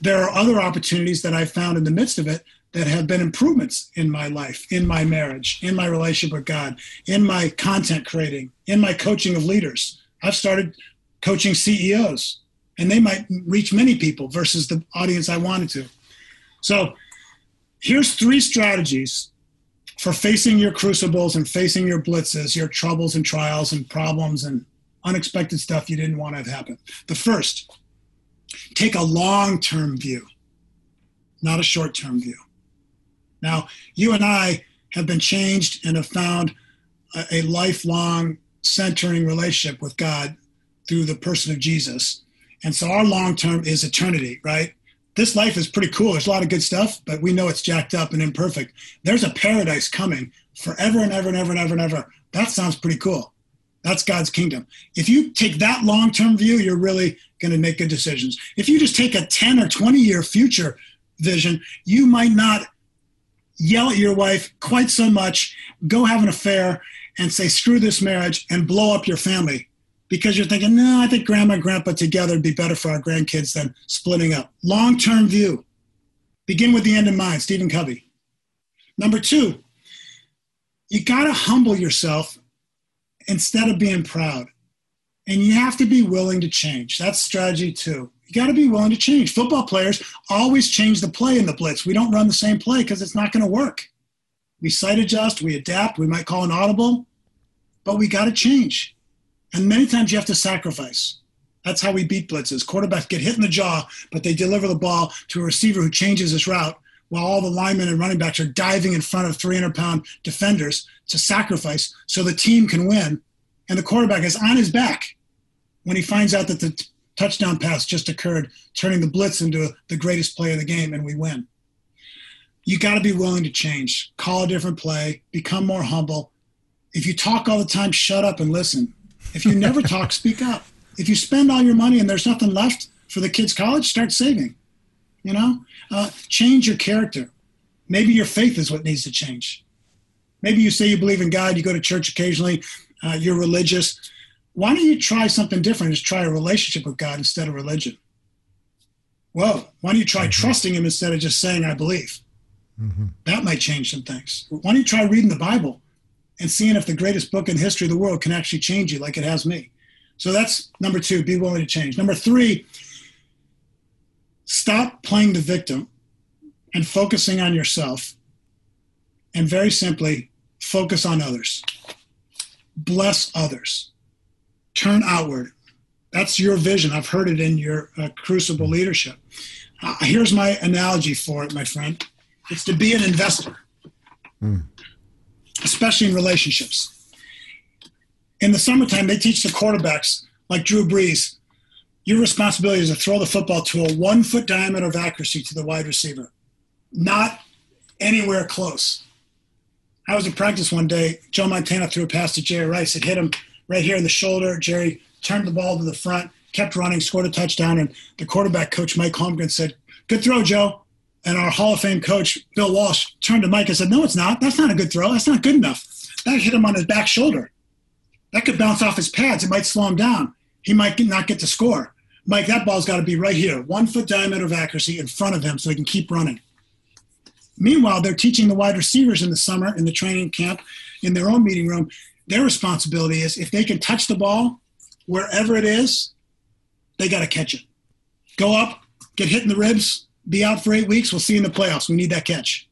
There are other opportunities that I found in the midst of it that have been improvements in my life, in my marriage, in my relationship with God, in my content creating, in my coaching of leaders. I've started coaching CEOs, and they might reach many people versus the audience I wanted to. So, here's three strategies for facing your crucibles and facing your blitzes, your troubles and trials and problems and unexpected stuff you didn't want to have happen. The first, take a long term view, not a short term view. Now, you and I have been changed and have found a, a lifelong centering relationship with God through the person of Jesus. And so our long term is eternity, right? This life is pretty cool. There's a lot of good stuff, but we know it's jacked up and imperfect. There's a paradise coming forever and ever and ever and ever and ever. That sounds pretty cool. That's God's kingdom. If you take that long term view, you're really going to make good decisions. If you just take a 10 or 20 year future vision, you might not yell at your wife quite so much, go have an affair, and say, screw this marriage and blow up your family because you're thinking, no, I think grandma and grandpa together would be better for our grandkids than splitting up. Long term view. Begin with the end in mind, Stephen Covey. Number two, you got to humble yourself instead of being proud. And you have to be willing to change. That's strategy two. You got to be willing to change. Football players always change the play in the blitz. We don't run the same play because it's not going to work. We sight adjust, we adapt, we might call an audible, but we got to change. And many times you have to sacrifice. That's how we beat blitzes. Quarterbacks get hit in the jaw, but they deliver the ball to a receiver who changes his route while all the linemen and running backs are diving in front of 300 pound defenders to sacrifice so the team can win. And the quarterback is on his back when he finds out that the touchdown pass just occurred, turning the blitz into the greatest play of the game, and we win. You got to be willing to change, call a different play, become more humble. If you talk all the time, shut up and listen. If you never talk, speak up. If you spend all your money and there's nothing left for the kids' college, start saving. You know, uh, change your character. Maybe your faith is what needs to change. Maybe you say you believe in God, you go to church occasionally, uh, you're religious why don't you try something different? Just try a relationship with God instead of religion. Whoa, why don't you try mm-hmm. trusting Him instead of just saying, I believe? Mm-hmm. That might change some things. Why don't you try reading the Bible and seeing if the greatest book in the history of the world can actually change you like it has me? So that's number two, be willing to change. Number three, stop playing the victim and focusing on yourself. And very simply, focus on others. Bless others turn outward. That's your vision. I've heard it in your uh, crucible leadership. Uh, here's my analogy for it, my friend it's to be an investor, mm. Especially in relationships. In the summertime, they teach the quarterbacks, like Drew Brees, your responsibility is to throw the football to a one foot diameter of accuracy to the wide receiver, not anywhere close. I was in practice one day. Joe Montana threw a pass to Jerry Rice. It hit him right here in the shoulder. Jerry turned the ball to the front, kept running, scored a touchdown, and the quarterback coach Mike Holmgren said, "Good throw, Joe." And our Hall of Fame coach Bill Walsh turned to Mike and said, "No, it's not. That's not a good throw. That's not good enough. That hit him on his back shoulder. That could bounce off his pads. It might slow him down. He might not get to score." Mike, that ball's got to be right here, one foot diameter of accuracy in front of him so he can keep running. Meanwhile, they're teaching the wide receivers in the summer in the training camp in their own meeting room. Their responsibility is if they can touch the ball wherever it is, they got to catch it. Go up, get hit in the ribs, be out for eight weeks. We'll see you in the playoffs. We need that catch.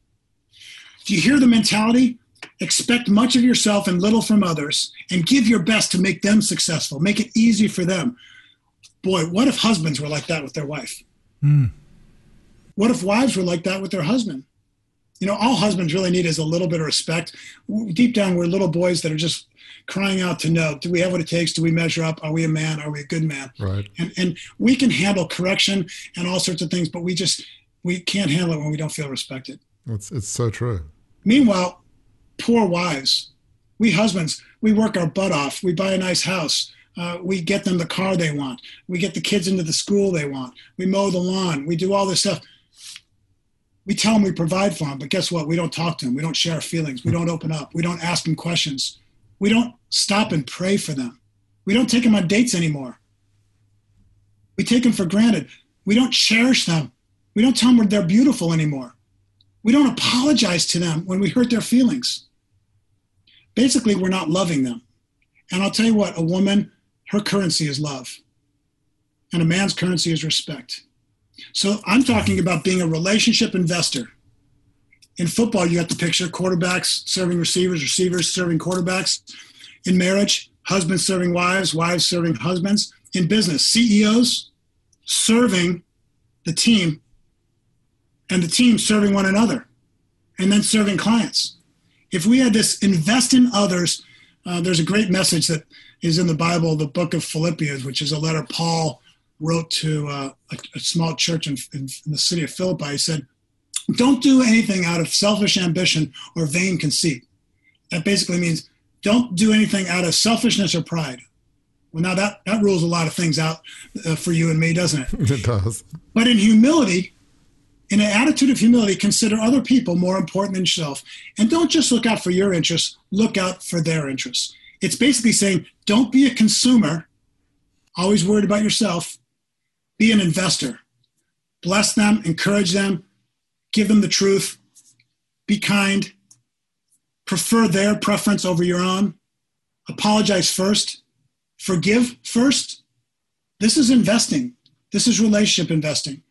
Do you hear the mentality? Expect much of yourself and little from others, and give your best to make them successful. Make it easy for them. Boy, what if husbands were like that with their wife? Mm. What if wives were like that with their husband? You know, all husbands really need is a little bit of respect. Deep down, we're little boys that are just crying out to know: Do we have what it takes? Do we measure up? Are we a man? Are we a good man? Right. And and we can handle correction and all sorts of things, but we just we can't handle it when we don't feel respected. It's it's so true. Meanwhile, poor wives, we husbands, we work our butt off. We buy a nice house. Uh, we get them the car they want. We get the kids into the school they want. We mow the lawn. We do all this stuff we tell them we provide for them, but guess what? We don't talk to them. We don't share our feelings. We don't open up. We don't ask them questions. We don't stop and pray for them. We don't take them on dates anymore. We take them for granted. We don't cherish them. We don't tell them they're beautiful anymore. We don't apologize to them when we hurt their feelings. Basically, we're not loving them. And I'll tell you what, a woman, her currency is love. And a man's currency is respect. So I'm talking about being a relationship investor. In football, you got the picture quarterbacks serving receivers, receivers serving quarterbacks. In marriage, husbands serving wives, wives serving husbands. In business, CEOs serving the team and the team serving one another and then serving clients. If we had this invest in others, uh, there's a great message that is in the Bible, the book of Philippians, which is a letter Paul wrote to uh, a, a, small church in, in, in the city of Philippi. He said, Don't do anything out of selfish ambition or vain conceit. That basically means don't do anything out of selfishness or pride. Well, now that, that rules a lot of things out uh, for you and me, doesn't it? It does. But in humility, in an attitude of humility, consider other people more important than yourself. And don't just look out for your interests, look out for their interests. It's basically saying, don't be a consumer, always worried about yourself, be an investor. Bless them, encourage them, give them the truth, be kind, prefer their preference over your own, apologize first, forgive first. This is investing. This is relationship investing.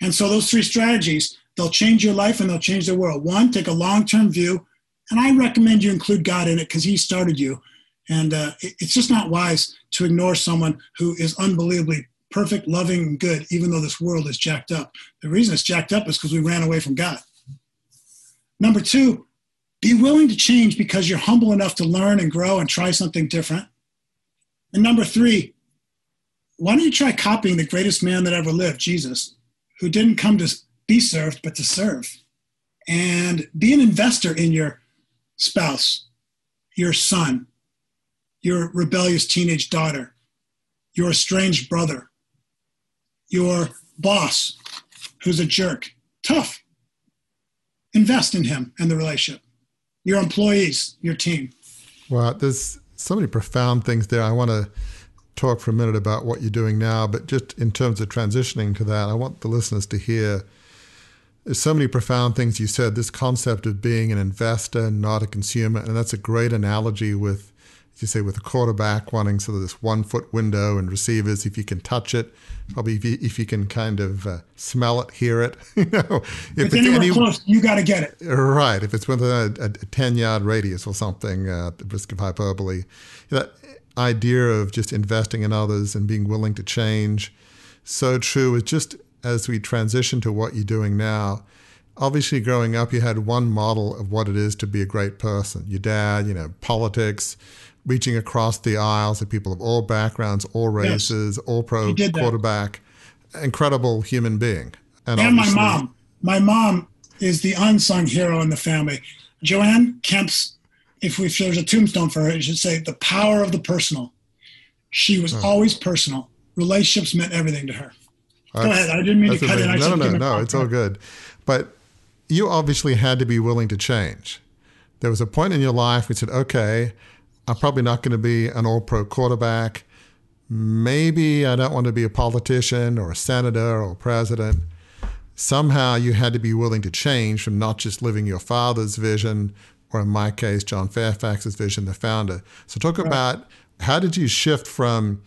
And so those three strategies, they'll change your life and they'll change the world. One, take a long-term view, and I recommend you include God in it because He started you. And uh, it's just not wise to ignore someone who is unbelievably perfect, loving, good, even though this world is jacked up. The reason it's jacked up is because we ran away from God. Number two, be willing to change because you're humble enough to learn and grow and try something different. And number three, why don't you try copying the greatest man that ever lived, Jesus, who didn't come to be served, but to serve? And be an investor in your spouse, your son, your rebellious teenage daughter, your estranged brother, your boss who's a jerk. Tough. Invest in him and the relationship. Your employees, your team. Well, there's so many profound things there. I want to talk for a minute about what you're doing now, but just in terms of transitioning to that, I want the listeners to hear there's so many profound things you said. This concept of being an investor, not a consumer, and that's a great analogy with, as you say, with a quarterback wanting sort of this one foot window and receivers. If you can touch it, probably if you, if you can kind of uh, smell it, hear it, you know, if, it's anywhere any, close, you got to get it. Right. If it's within a, a, a 10 yard radius or something, uh, at the risk of hyperbole, that idea of just investing in others and being willing to change, so true. It's just as we transition to what you're doing now, obviously growing up, you had one model of what it is to be a great person. Your dad, you know, politics, reaching across the aisles of people of all backgrounds, all races, yes. all pro quarterback. Incredible human being. And, and my mom. My mom is the unsung hero in the family. Joanne Kemp's, if, if there's a tombstone for her, it should say the power of the personal. She was oh. always personal. relationships meant everything to her. Go ahead. I didn't mean to cut amazing. in. I no, no, no, no. It's all good. But you obviously had to be willing to change. There was a point in your life where you said, okay, I'm probably not going to be an all pro quarterback. Maybe I don't want to be a politician or a senator or president. Somehow you had to be willing to change from not just living your father's vision, or in my case, John Fairfax's vision, the founder. So, talk right. about how did you shift from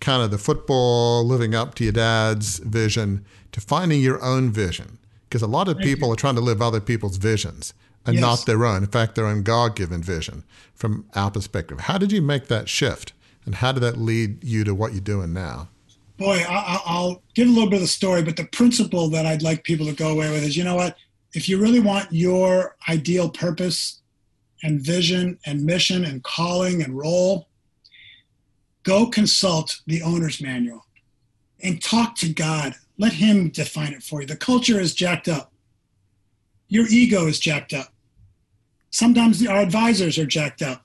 kind of the football, living up to your dad's vision, to finding your own vision? Because a lot of Thank people you. are trying to live other people's visions and yes. not their own. In fact, their own God given vision from our perspective. How did you make that shift? And how did that lead you to what you're doing now? Boy, I'll give a little bit of the story, but the principle that I'd like people to go away with is you know what? If you really want your ideal purpose and vision and mission and calling and role, go consult the owner's manual and talk to God. Let Him define it for you. The culture is jacked up. Your ego is jacked up. Sometimes our advisors are jacked up,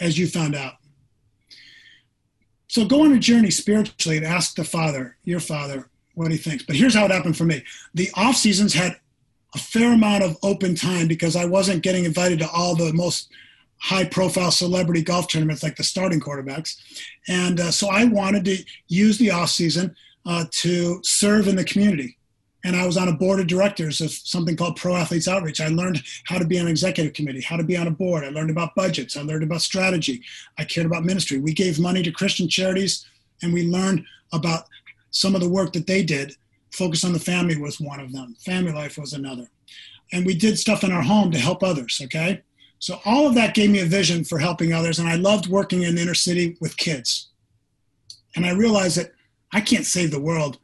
as you found out. So go on a journey spiritually and ask the Father, your Father, what he thinks. But here's how it happened for me. The off seasons had a fair amount of open time because I wasn't getting invited to all the most high profile celebrity golf tournaments like the starting quarterbacks. And uh, so I wanted to use the off season uh, to serve in the community and I was on a board of directors of something called Pro Athletes Outreach. I learned how to be on an executive committee, how to be on a board. I learned about budgets. I learned about strategy. I cared about ministry. We gave money to Christian charities, and we learned about some of the work that they did. Focus on the family was one of them. Family life was another. And we did stuff in our home to help others, okay? So all of that gave me a vision for helping others, and I loved working in the inner city with kids. And I realized that I can't save the world,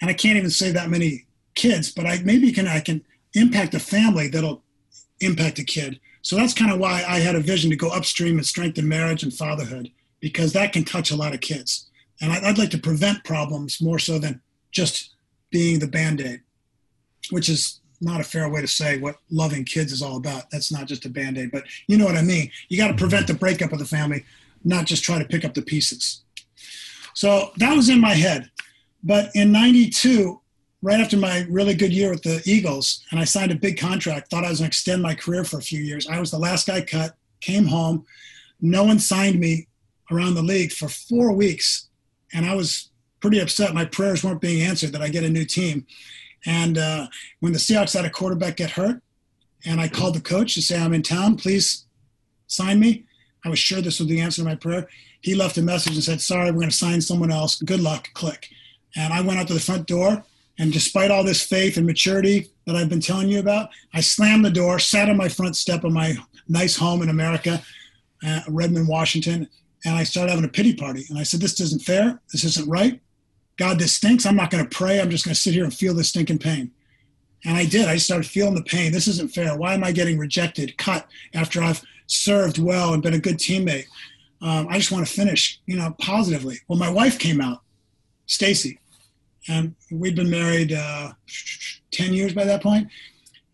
and I can't even save that many kids, but I maybe can I can impact a family that'll impact a kid. So that's kind of why I had a vision to go upstream and strengthen marriage and fatherhood because that can touch a lot of kids. And I'd like to prevent problems more so than just being the band aid, which is not a fair way to say what loving kids is all about. That's not just a band aid, but you know what I mean. You got to prevent the breakup of the family, not just try to pick up the pieces. So that was in my head. But in 92, right after my really good year with the Eagles, and I signed a big contract, thought I was going to extend my career for a few years. I was the last guy cut, came home. No one signed me around the league for four weeks. And I was pretty upset. My prayers weren't being answered that I get a new team. And uh, when the Seahawks had a quarterback get hurt, and I called the coach to say, I'm in town, please sign me. I was sure this was the answer to my prayer. He left a message and said, Sorry, we're going to sign someone else. Good luck, click. And I went out to the front door and despite all this faith and maturity that I've been telling you about, I slammed the door, sat on my front step of my nice home in America, uh, Redmond, Washington, and I started having a pity party. And I said, This isn't fair. This isn't right. God, this stinks. I'm not going to pray. I'm just going to sit here and feel this stinking pain. And I did. I started feeling the pain. This isn't fair. Why am I getting rejected, cut after I've served well and been a good teammate? Um, I just want to finish, you know, positively. Well, my wife came out, Stacy, and we'd been married uh, 10 years by that point.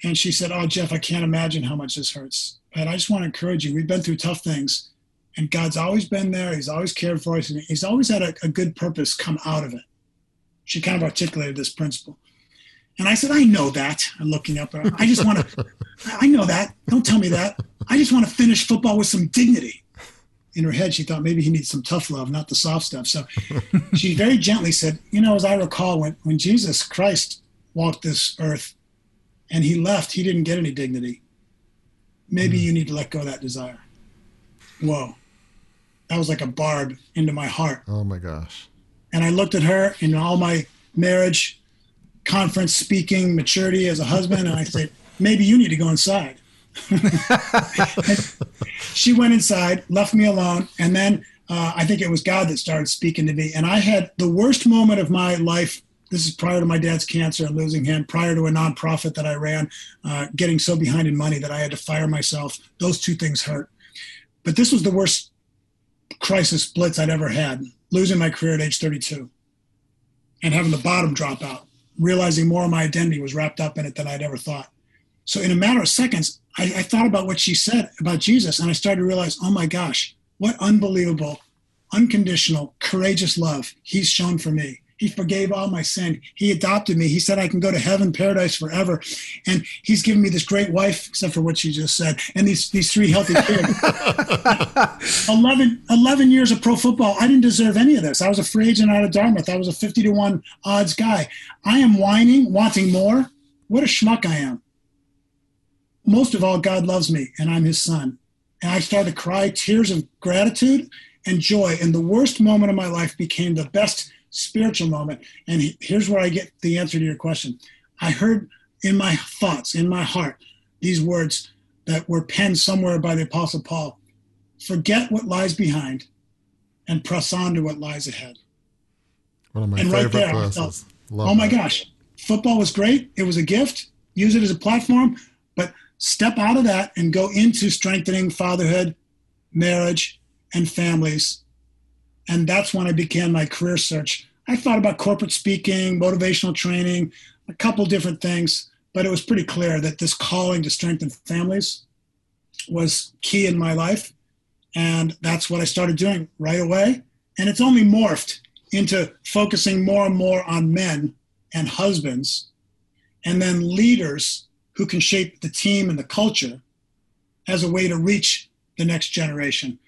And she said, Oh, Jeff, I can't imagine how much this hurts. But I just want to encourage you. We've been through tough things, and God's always been there. He's always cared for us, and He's always had a, a good purpose come out of it. She kind of articulated this principle. And I said, I know that. I'm looking up. I just want to, I know that. Don't tell me that. I just want to finish football with some dignity in her head, she thought maybe he needs some tough love, not the soft stuff. So she very gently said, You know, as I recall, when, when Jesus Christ walked this earth and he left, he didn't get any dignity. Maybe mm. you need to let go of that desire. Whoa. That was like a barb into my heart. Oh my gosh. And I looked at her in all my marriage, conference speaking, maturity as a husband, and I said, Maybe you need to go inside. she went inside, left me alone, and then uh, I think it was God that started speaking to me. And I had the worst moment of my life. This is prior to my dad's cancer and losing him, prior to a nonprofit that I ran, uh, getting so behind in money that I had to fire myself. Those two things hurt. But this was the worst crisis blitz I'd ever had, losing my career at age 32 and having the bottom drop out, realizing more of my identity was wrapped up in it than I'd ever thought. So in a matter of seconds, I, I thought about what she said about Jesus, and I started to realize, oh my gosh, what unbelievable unconditional, courageous love He's shown for me. He forgave all my sin. He adopted me. He said I can go to heaven, paradise forever. And he's given me this great wife, except for what she just said, and these, these three healthy kids. 11, 11 years of pro football. I didn't deserve any of this. I was a free agent out of Dartmouth. I was a 50 to 1 odds guy. I am whining, wanting more. What a schmuck I am. Most of all, God loves me, and I'm his son. And I started to cry tears of gratitude and joy. And the worst moment of my life became the best spiritual moment. And here's where I get the answer to your question. I heard in my thoughts, in my heart, these words that were penned somewhere by the Apostle Paul forget what lies behind and press on to what lies ahead. One of my and favorite right there. Thought, oh my that. gosh, football was great. It was a gift. Use it as a platform, step out of that and go into strengthening fatherhood, marriage, and families and that's when I began my career search. I thought about corporate speaking, motivational training, a couple different things, but it was pretty clear that this calling to strengthen families was key in my life. And that's what I started doing right away. And it's only morphed into focusing more and more on men and husbands, and then leaders who can shape the team and the culture as a way to reach the next generation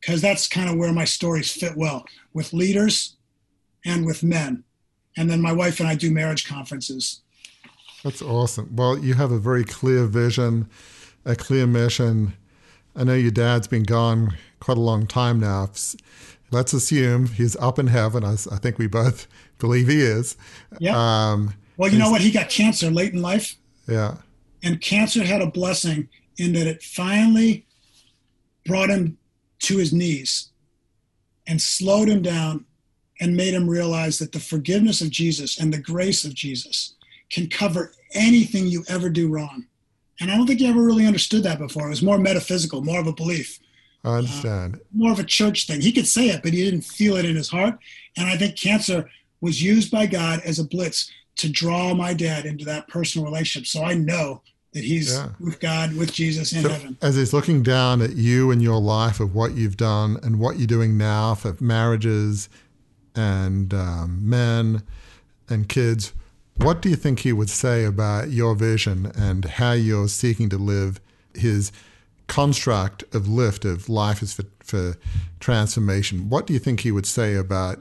because that's kind of where my stories fit well with leaders and with men. And then my wife and I do marriage conferences. That's awesome. Well, you have a very clear vision, a clear mission. I know your dad's been gone quite a long time now. Let's assume he's up in heaven. I, I think we both believe he is. Yeah. Um, well, you know what? He got cancer late in life. Yeah. And cancer had a blessing in that it finally brought him to his knees and slowed him down and made him realize that the forgiveness of Jesus and the grace of Jesus can cover anything you ever do wrong. And I don't think he ever really understood that before. It was more metaphysical, more of a belief. I understand. Uh, more of a church thing. He could say it, but he didn't feel it in his heart. And I think cancer was used by God as a blitz to draw my dad into that personal relationship. So I know that he's yeah. with God, with Jesus in so heaven. As he's looking down at you and your life of what you've done and what you're doing now for marriages and um, men and kids, what do you think he would say about your vision and how you're seeking to live his construct of lift of life is for, for transformation? What do you think he would say about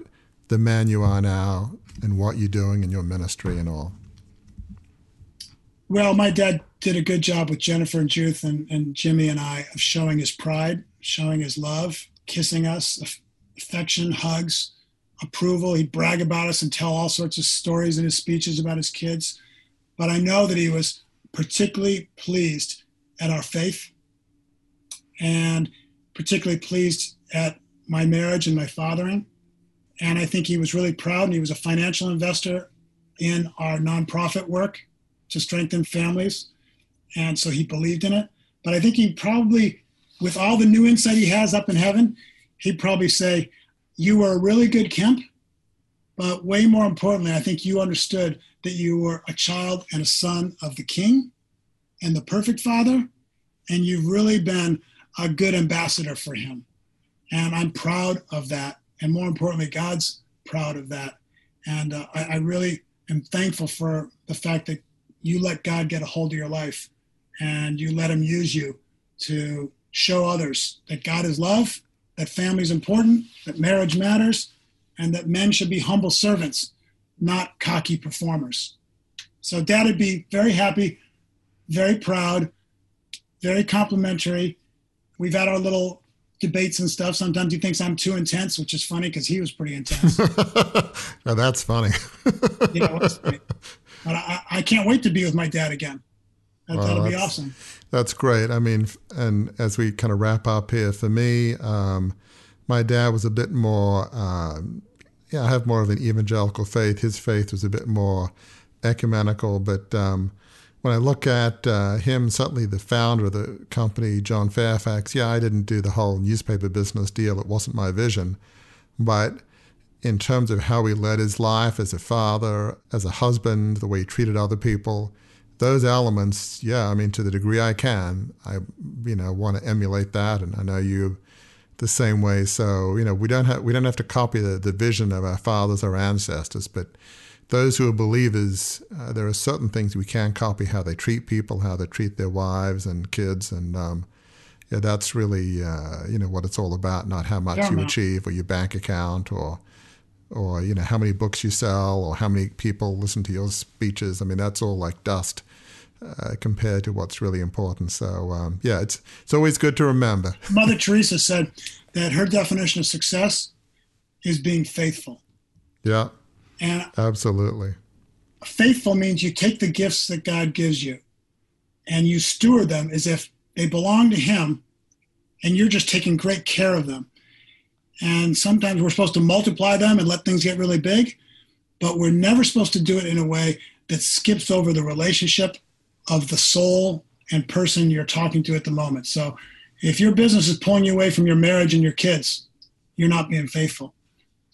the man you are now and what you're doing in your ministry and all? Well, my dad did a good job with Jennifer and Judith and, and Jimmy and I of showing his pride, showing his love, kissing us, affection, hugs, approval. He'd brag about us and tell all sorts of stories in his speeches about his kids. But I know that he was particularly pleased at our faith and particularly pleased at my marriage and my fathering. And I think he was really proud and he was a financial investor in our nonprofit work to strengthen families. And so he believed in it. But I think he probably, with all the new insight he has up in heaven, he'd probably say, You were a really good Kemp, but way more importantly, I think you understood that you were a child and a son of the king and the perfect father, and you've really been a good ambassador for him. And I'm proud of that. And more importantly, God's proud of that. And uh, I, I really am thankful for the fact that you let God get a hold of your life and you let him use you to show others that God is love, that family is important, that marriage matters, and that men should be humble servants, not cocky performers. So dad would be very happy, very proud, very complimentary. We've had our little debates and stuff. Sometimes he thinks I'm too intense, which is funny because he was pretty intense. now that's funny. yeah, but I, I can't wait to be with my dad again. That, well, that'll be awesome. That's great. I mean, and as we kind of wrap up here, for me, um, my dad was a bit more, um, yeah, I have more of an evangelical faith. His faith was a bit more ecumenical. But um, when I look at uh, him, certainly the founder of the company, John Fairfax, yeah, I didn't do the whole newspaper business deal. It wasn't my vision. But in terms of how he led his life as a father, as a husband, the way he treated other people. Those elements, yeah, I mean, to the degree I can, I, you know, want to emulate that. And I know you the same way. So you know, we don't have we don't have to copy the, the vision of our fathers or ancestors, but those who are believers, uh, there are certain things we can copy: how they treat people, how they treat their wives and kids, and um, yeah, that's really uh, you know what it's all about. Not how much yeah, you man. achieve or your bank account or or you know how many books you sell or how many people listen to your speeches. I mean, that's all like dust. Uh, compared to what's really important. So um, yeah, it's it's always good to remember. Mother Teresa said that her definition of success is being faithful. Yeah, and absolutely. Faithful means you take the gifts that God gives you, and you steward them as if they belong to Him, and you're just taking great care of them. And sometimes we're supposed to multiply them and let things get really big, but we're never supposed to do it in a way that skips over the relationship of the soul and person you're talking to at the moment. So if your business is pulling you away from your marriage and your kids, you're not being faithful.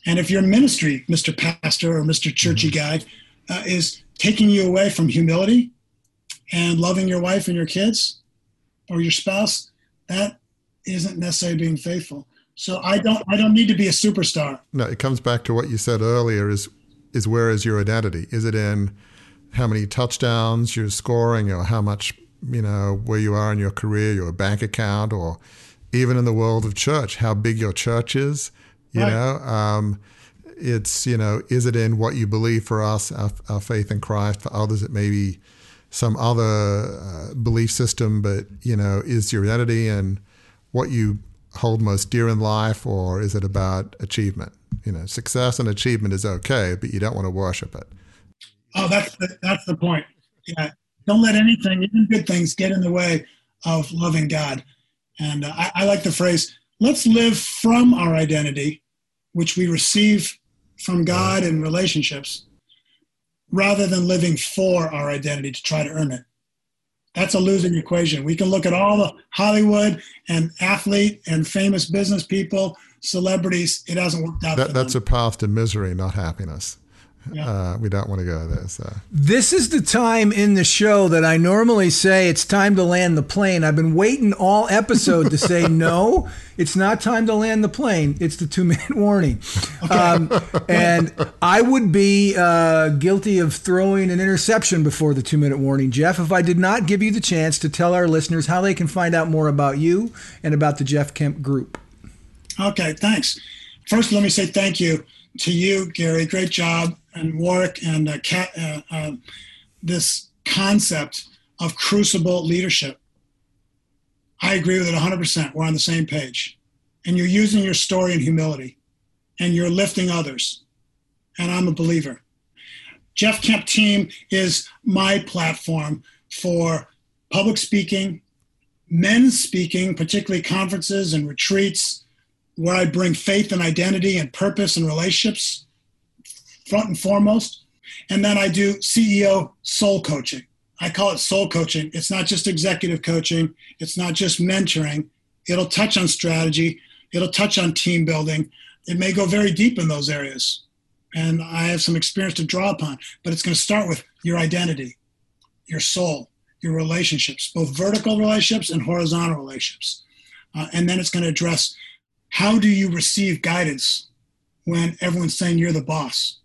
And if your ministry, Mr. Pastor or Mr. Churchy mm-hmm. guy, uh, is taking you away from humility and loving your wife and your kids or your spouse, that isn't necessarily being faithful. So I don't I don't need to be a superstar. No, it comes back to what you said earlier is is where is your identity? Is it in how many touchdowns you're scoring or how much, you know, where you are in your career, your bank account, or even in the world of church, how big your church is, you right. know? Um, it's, you know, is it in what you believe for us, our, our faith in Christ? For others, it may be some other uh, belief system, but, you know, is your identity and what you hold most dear in life, or is it about achievement? You know, success and achievement is okay, but you don't want to worship it. Oh, that's the, that's the point. Yeah, don't let anything, even good things, get in the way of loving God. And uh, I, I like the phrase: "Let's live from our identity, which we receive from God in relationships, rather than living for our identity to try to earn it." That's a losing equation. We can look at all the Hollywood and athlete and famous business people, celebrities. It hasn't worked out. That, that's them. a path to misery, not happiness. Yeah. Uh, we don't want to go there. So. This is the time in the show that I normally say it's time to land the plane. I've been waiting all episode to say no, it's not time to land the plane. It's the two minute warning. Um, and I would be uh, guilty of throwing an interception before the two minute warning, Jeff, if I did not give you the chance to tell our listeners how they can find out more about you and about the Jeff Kemp Group. Okay, thanks. First, let me say thank you to you, Gary. Great job and Warwick and uh, uh, uh, this concept of crucible leadership. I agree with it 100%. We're on the same page. And you're using your story in humility and you're lifting others. And I'm a believer. Jeff Kemp Team is my platform for public speaking, men's speaking, particularly conferences and retreats, where I bring faith and identity and purpose and relationships front and foremost. And then I do CEO soul coaching. I call it soul coaching. It's not just executive coaching, it's not just mentoring. It'll touch on strategy, it'll touch on team building. It may go very deep in those areas. And I have some experience to draw upon, but it's going to start with your identity, your soul, your relationships, both vertical relationships and horizontal relationships. Uh, and then it's going to address how do you receive guidance when everyone's saying you're the boss?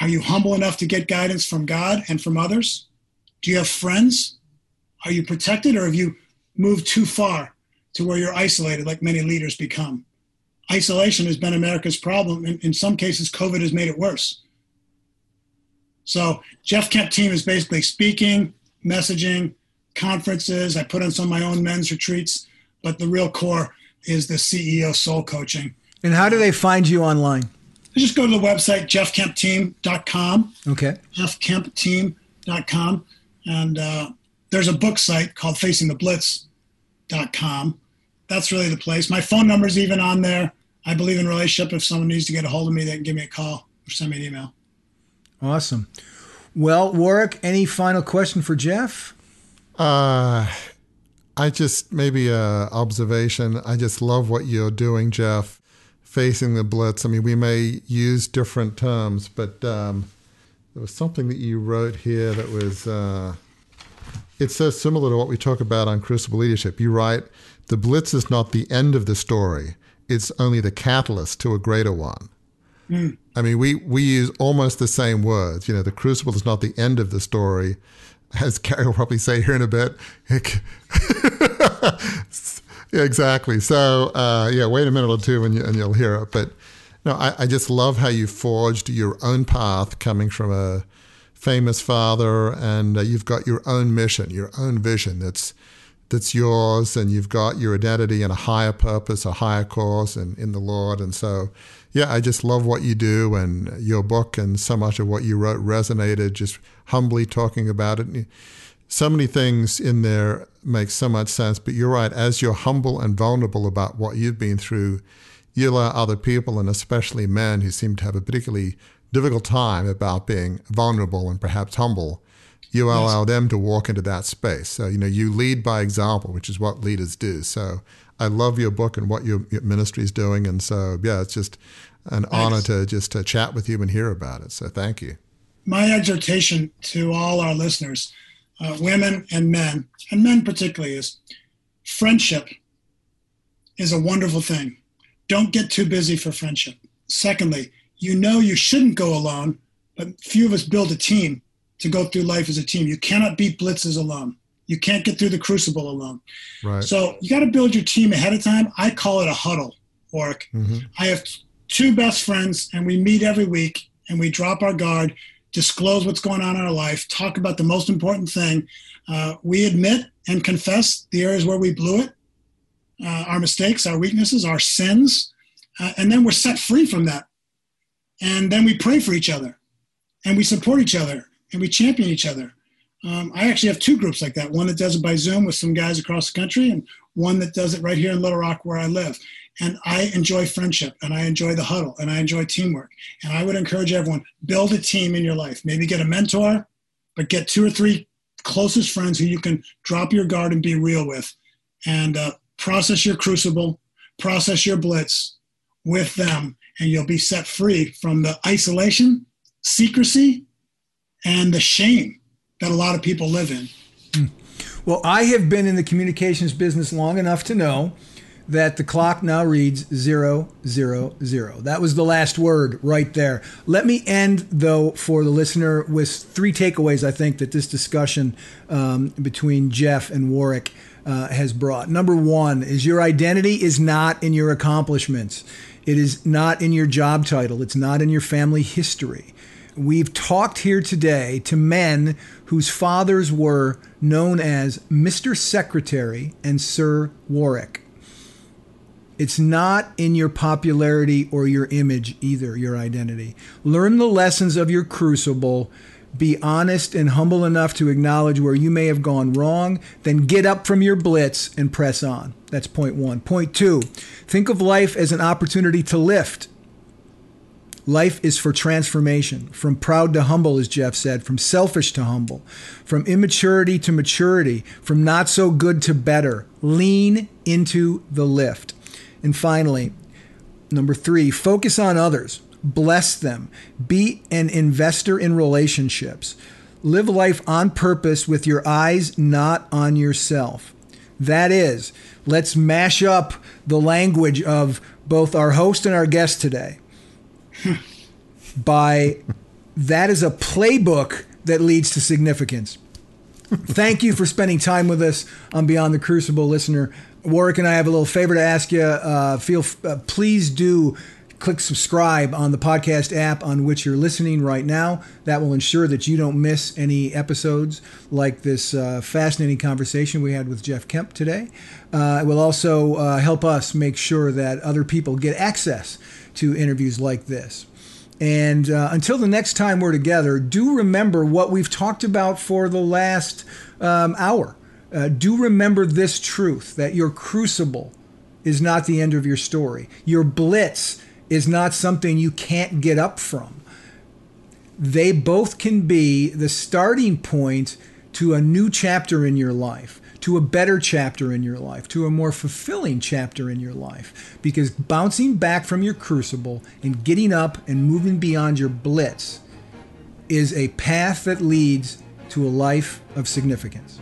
Are you humble enough to get guidance from God and from others? Do you have friends? Are you protected or have you moved too far to where you're isolated, like many leaders become? Isolation has been America's problem. In, in some cases, COVID has made it worse. So, Jeff Kemp team is basically speaking, messaging, conferences. I put on some of my own men's retreats, but the real core is the CEO soul coaching. And how do they find you online? just go to the website, jeffkempteam.com. Okay. jeffkempteam.com. And uh, there's a book site called facingtheblitz.com. That's really the place. My phone number is even on there. I believe in relationship. If someone needs to get a hold of me, they can give me a call or send me an email. Awesome. Well, Warwick, any final question for Jeff? Uh, I just maybe a observation. I just love what you're doing, Jeff facing the blitz. I mean, we may use different terms, but um, there was something that you wrote here that was, uh, it's so similar to what we talk about on Crucible Leadership. You write, the blitz is not the end of the story, it's only the catalyst to a greater one. Mm. I mean, we, we use almost the same words. You know, the crucible is not the end of the story, as Carrie will probably say here in a bit. yeah, exactly. So, uh, yeah, wait a minute or two and, you, and you'll hear it. But no, I, I just love how you forged your own path coming from a famous father, and uh, you've got your own mission, your own vision that's that's yours, and you've got your identity and a higher purpose, a higher cause, and in the Lord. And so, yeah, I just love what you do, and your book and so much of what you wrote resonated. Just humbly talking about it. So many things in there make so much sense. But you're right. As you're humble and vulnerable about what you've been through, you allow other people, and especially men who seem to have a particularly difficult time about being vulnerable and perhaps humble, you yes. allow them to walk into that space. So, you know, you lead by example, which is what leaders do. So I love your book and what your, your ministry is doing. And so, yeah, it's just an Thanks. honor to just to chat with you and hear about it. So thank you. My exhortation to all our listeners, uh, women and men, and men particularly, is friendship is a wonderful thing. Don't get too busy for friendship. Secondly, you know you shouldn't go alone, but few of us build a team to go through life as a team. You cannot beat blitzes alone. You can't get through the crucible alone. Right. So you got to build your team ahead of time. I call it a huddle, Warwick. Mm-hmm. I have two best friends, and we meet every week, and we drop our guard, disclose what's going on in our life, talk about the most important thing. Uh, we admit and confess the areas where we blew it, uh, our mistakes, our weaknesses, our sins, uh, and then we're set free from that and then we pray for each other and we support each other and we champion each other um, i actually have two groups like that. One that does it by zoom with some guys across the country and one that does it right here in little rock where i live. And i enjoy friendship and i enjoy the huddle and i enjoy teamwork. And i would encourage everyone build a team in your life. Maybe get a mentor but get two or three closest friends who you can drop your guard and be real with. And uh, process your crucible process your blitz with them and you'll be set free from the isolation, secrecy, and the shame that a lot of people live in. Well, I have been in the communications business long enough to know that the clock now reads zero, zero, zero. That was the last word right there. Let me end, though, for the listener with three takeaways I think that this discussion um, between Jeff and Warwick uh, has brought. Number one is your identity is not in your accomplishments. It is not in your job title, it's not in your family history. We've talked here today to men whose fathers were known as Mr. Secretary and Sir Warwick. It's not in your popularity or your image either, your identity. Learn the lessons of your crucible be honest and humble enough to acknowledge where you may have gone wrong, then get up from your blitz and press on. That's point one. Point two, think of life as an opportunity to lift. Life is for transformation, from proud to humble, as Jeff said, from selfish to humble, from immaturity to maturity, from not so good to better. Lean into the lift. And finally, number three, focus on others bless them, be an investor in relationships. Live life on purpose with your eyes not on yourself. That is, let's mash up the language of both our host and our guest today by that is a playbook that leads to significance. Thank you for spending time with us on Beyond the Crucible, listener. Warwick and I have a little favor to ask you. Uh, feel uh, please do click subscribe on the podcast app on which you're listening right now. That will ensure that you don't miss any episodes like this uh, fascinating conversation we had with Jeff Kemp today. Uh, it will also uh, help us make sure that other people get access to interviews like this. And uh, until the next time we're together, do remember what we've talked about for the last um, hour. Uh, do remember this truth that your crucible is not the end of your story. Your blitz is not something you can't get up from. They both can be the starting point to a new chapter in your life, to a better chapter in your life, to a more fulfilling chapter in your life. Because bouncing back from your crucible and getting up and moving beyond your blitz is a path that leads to a life of significance.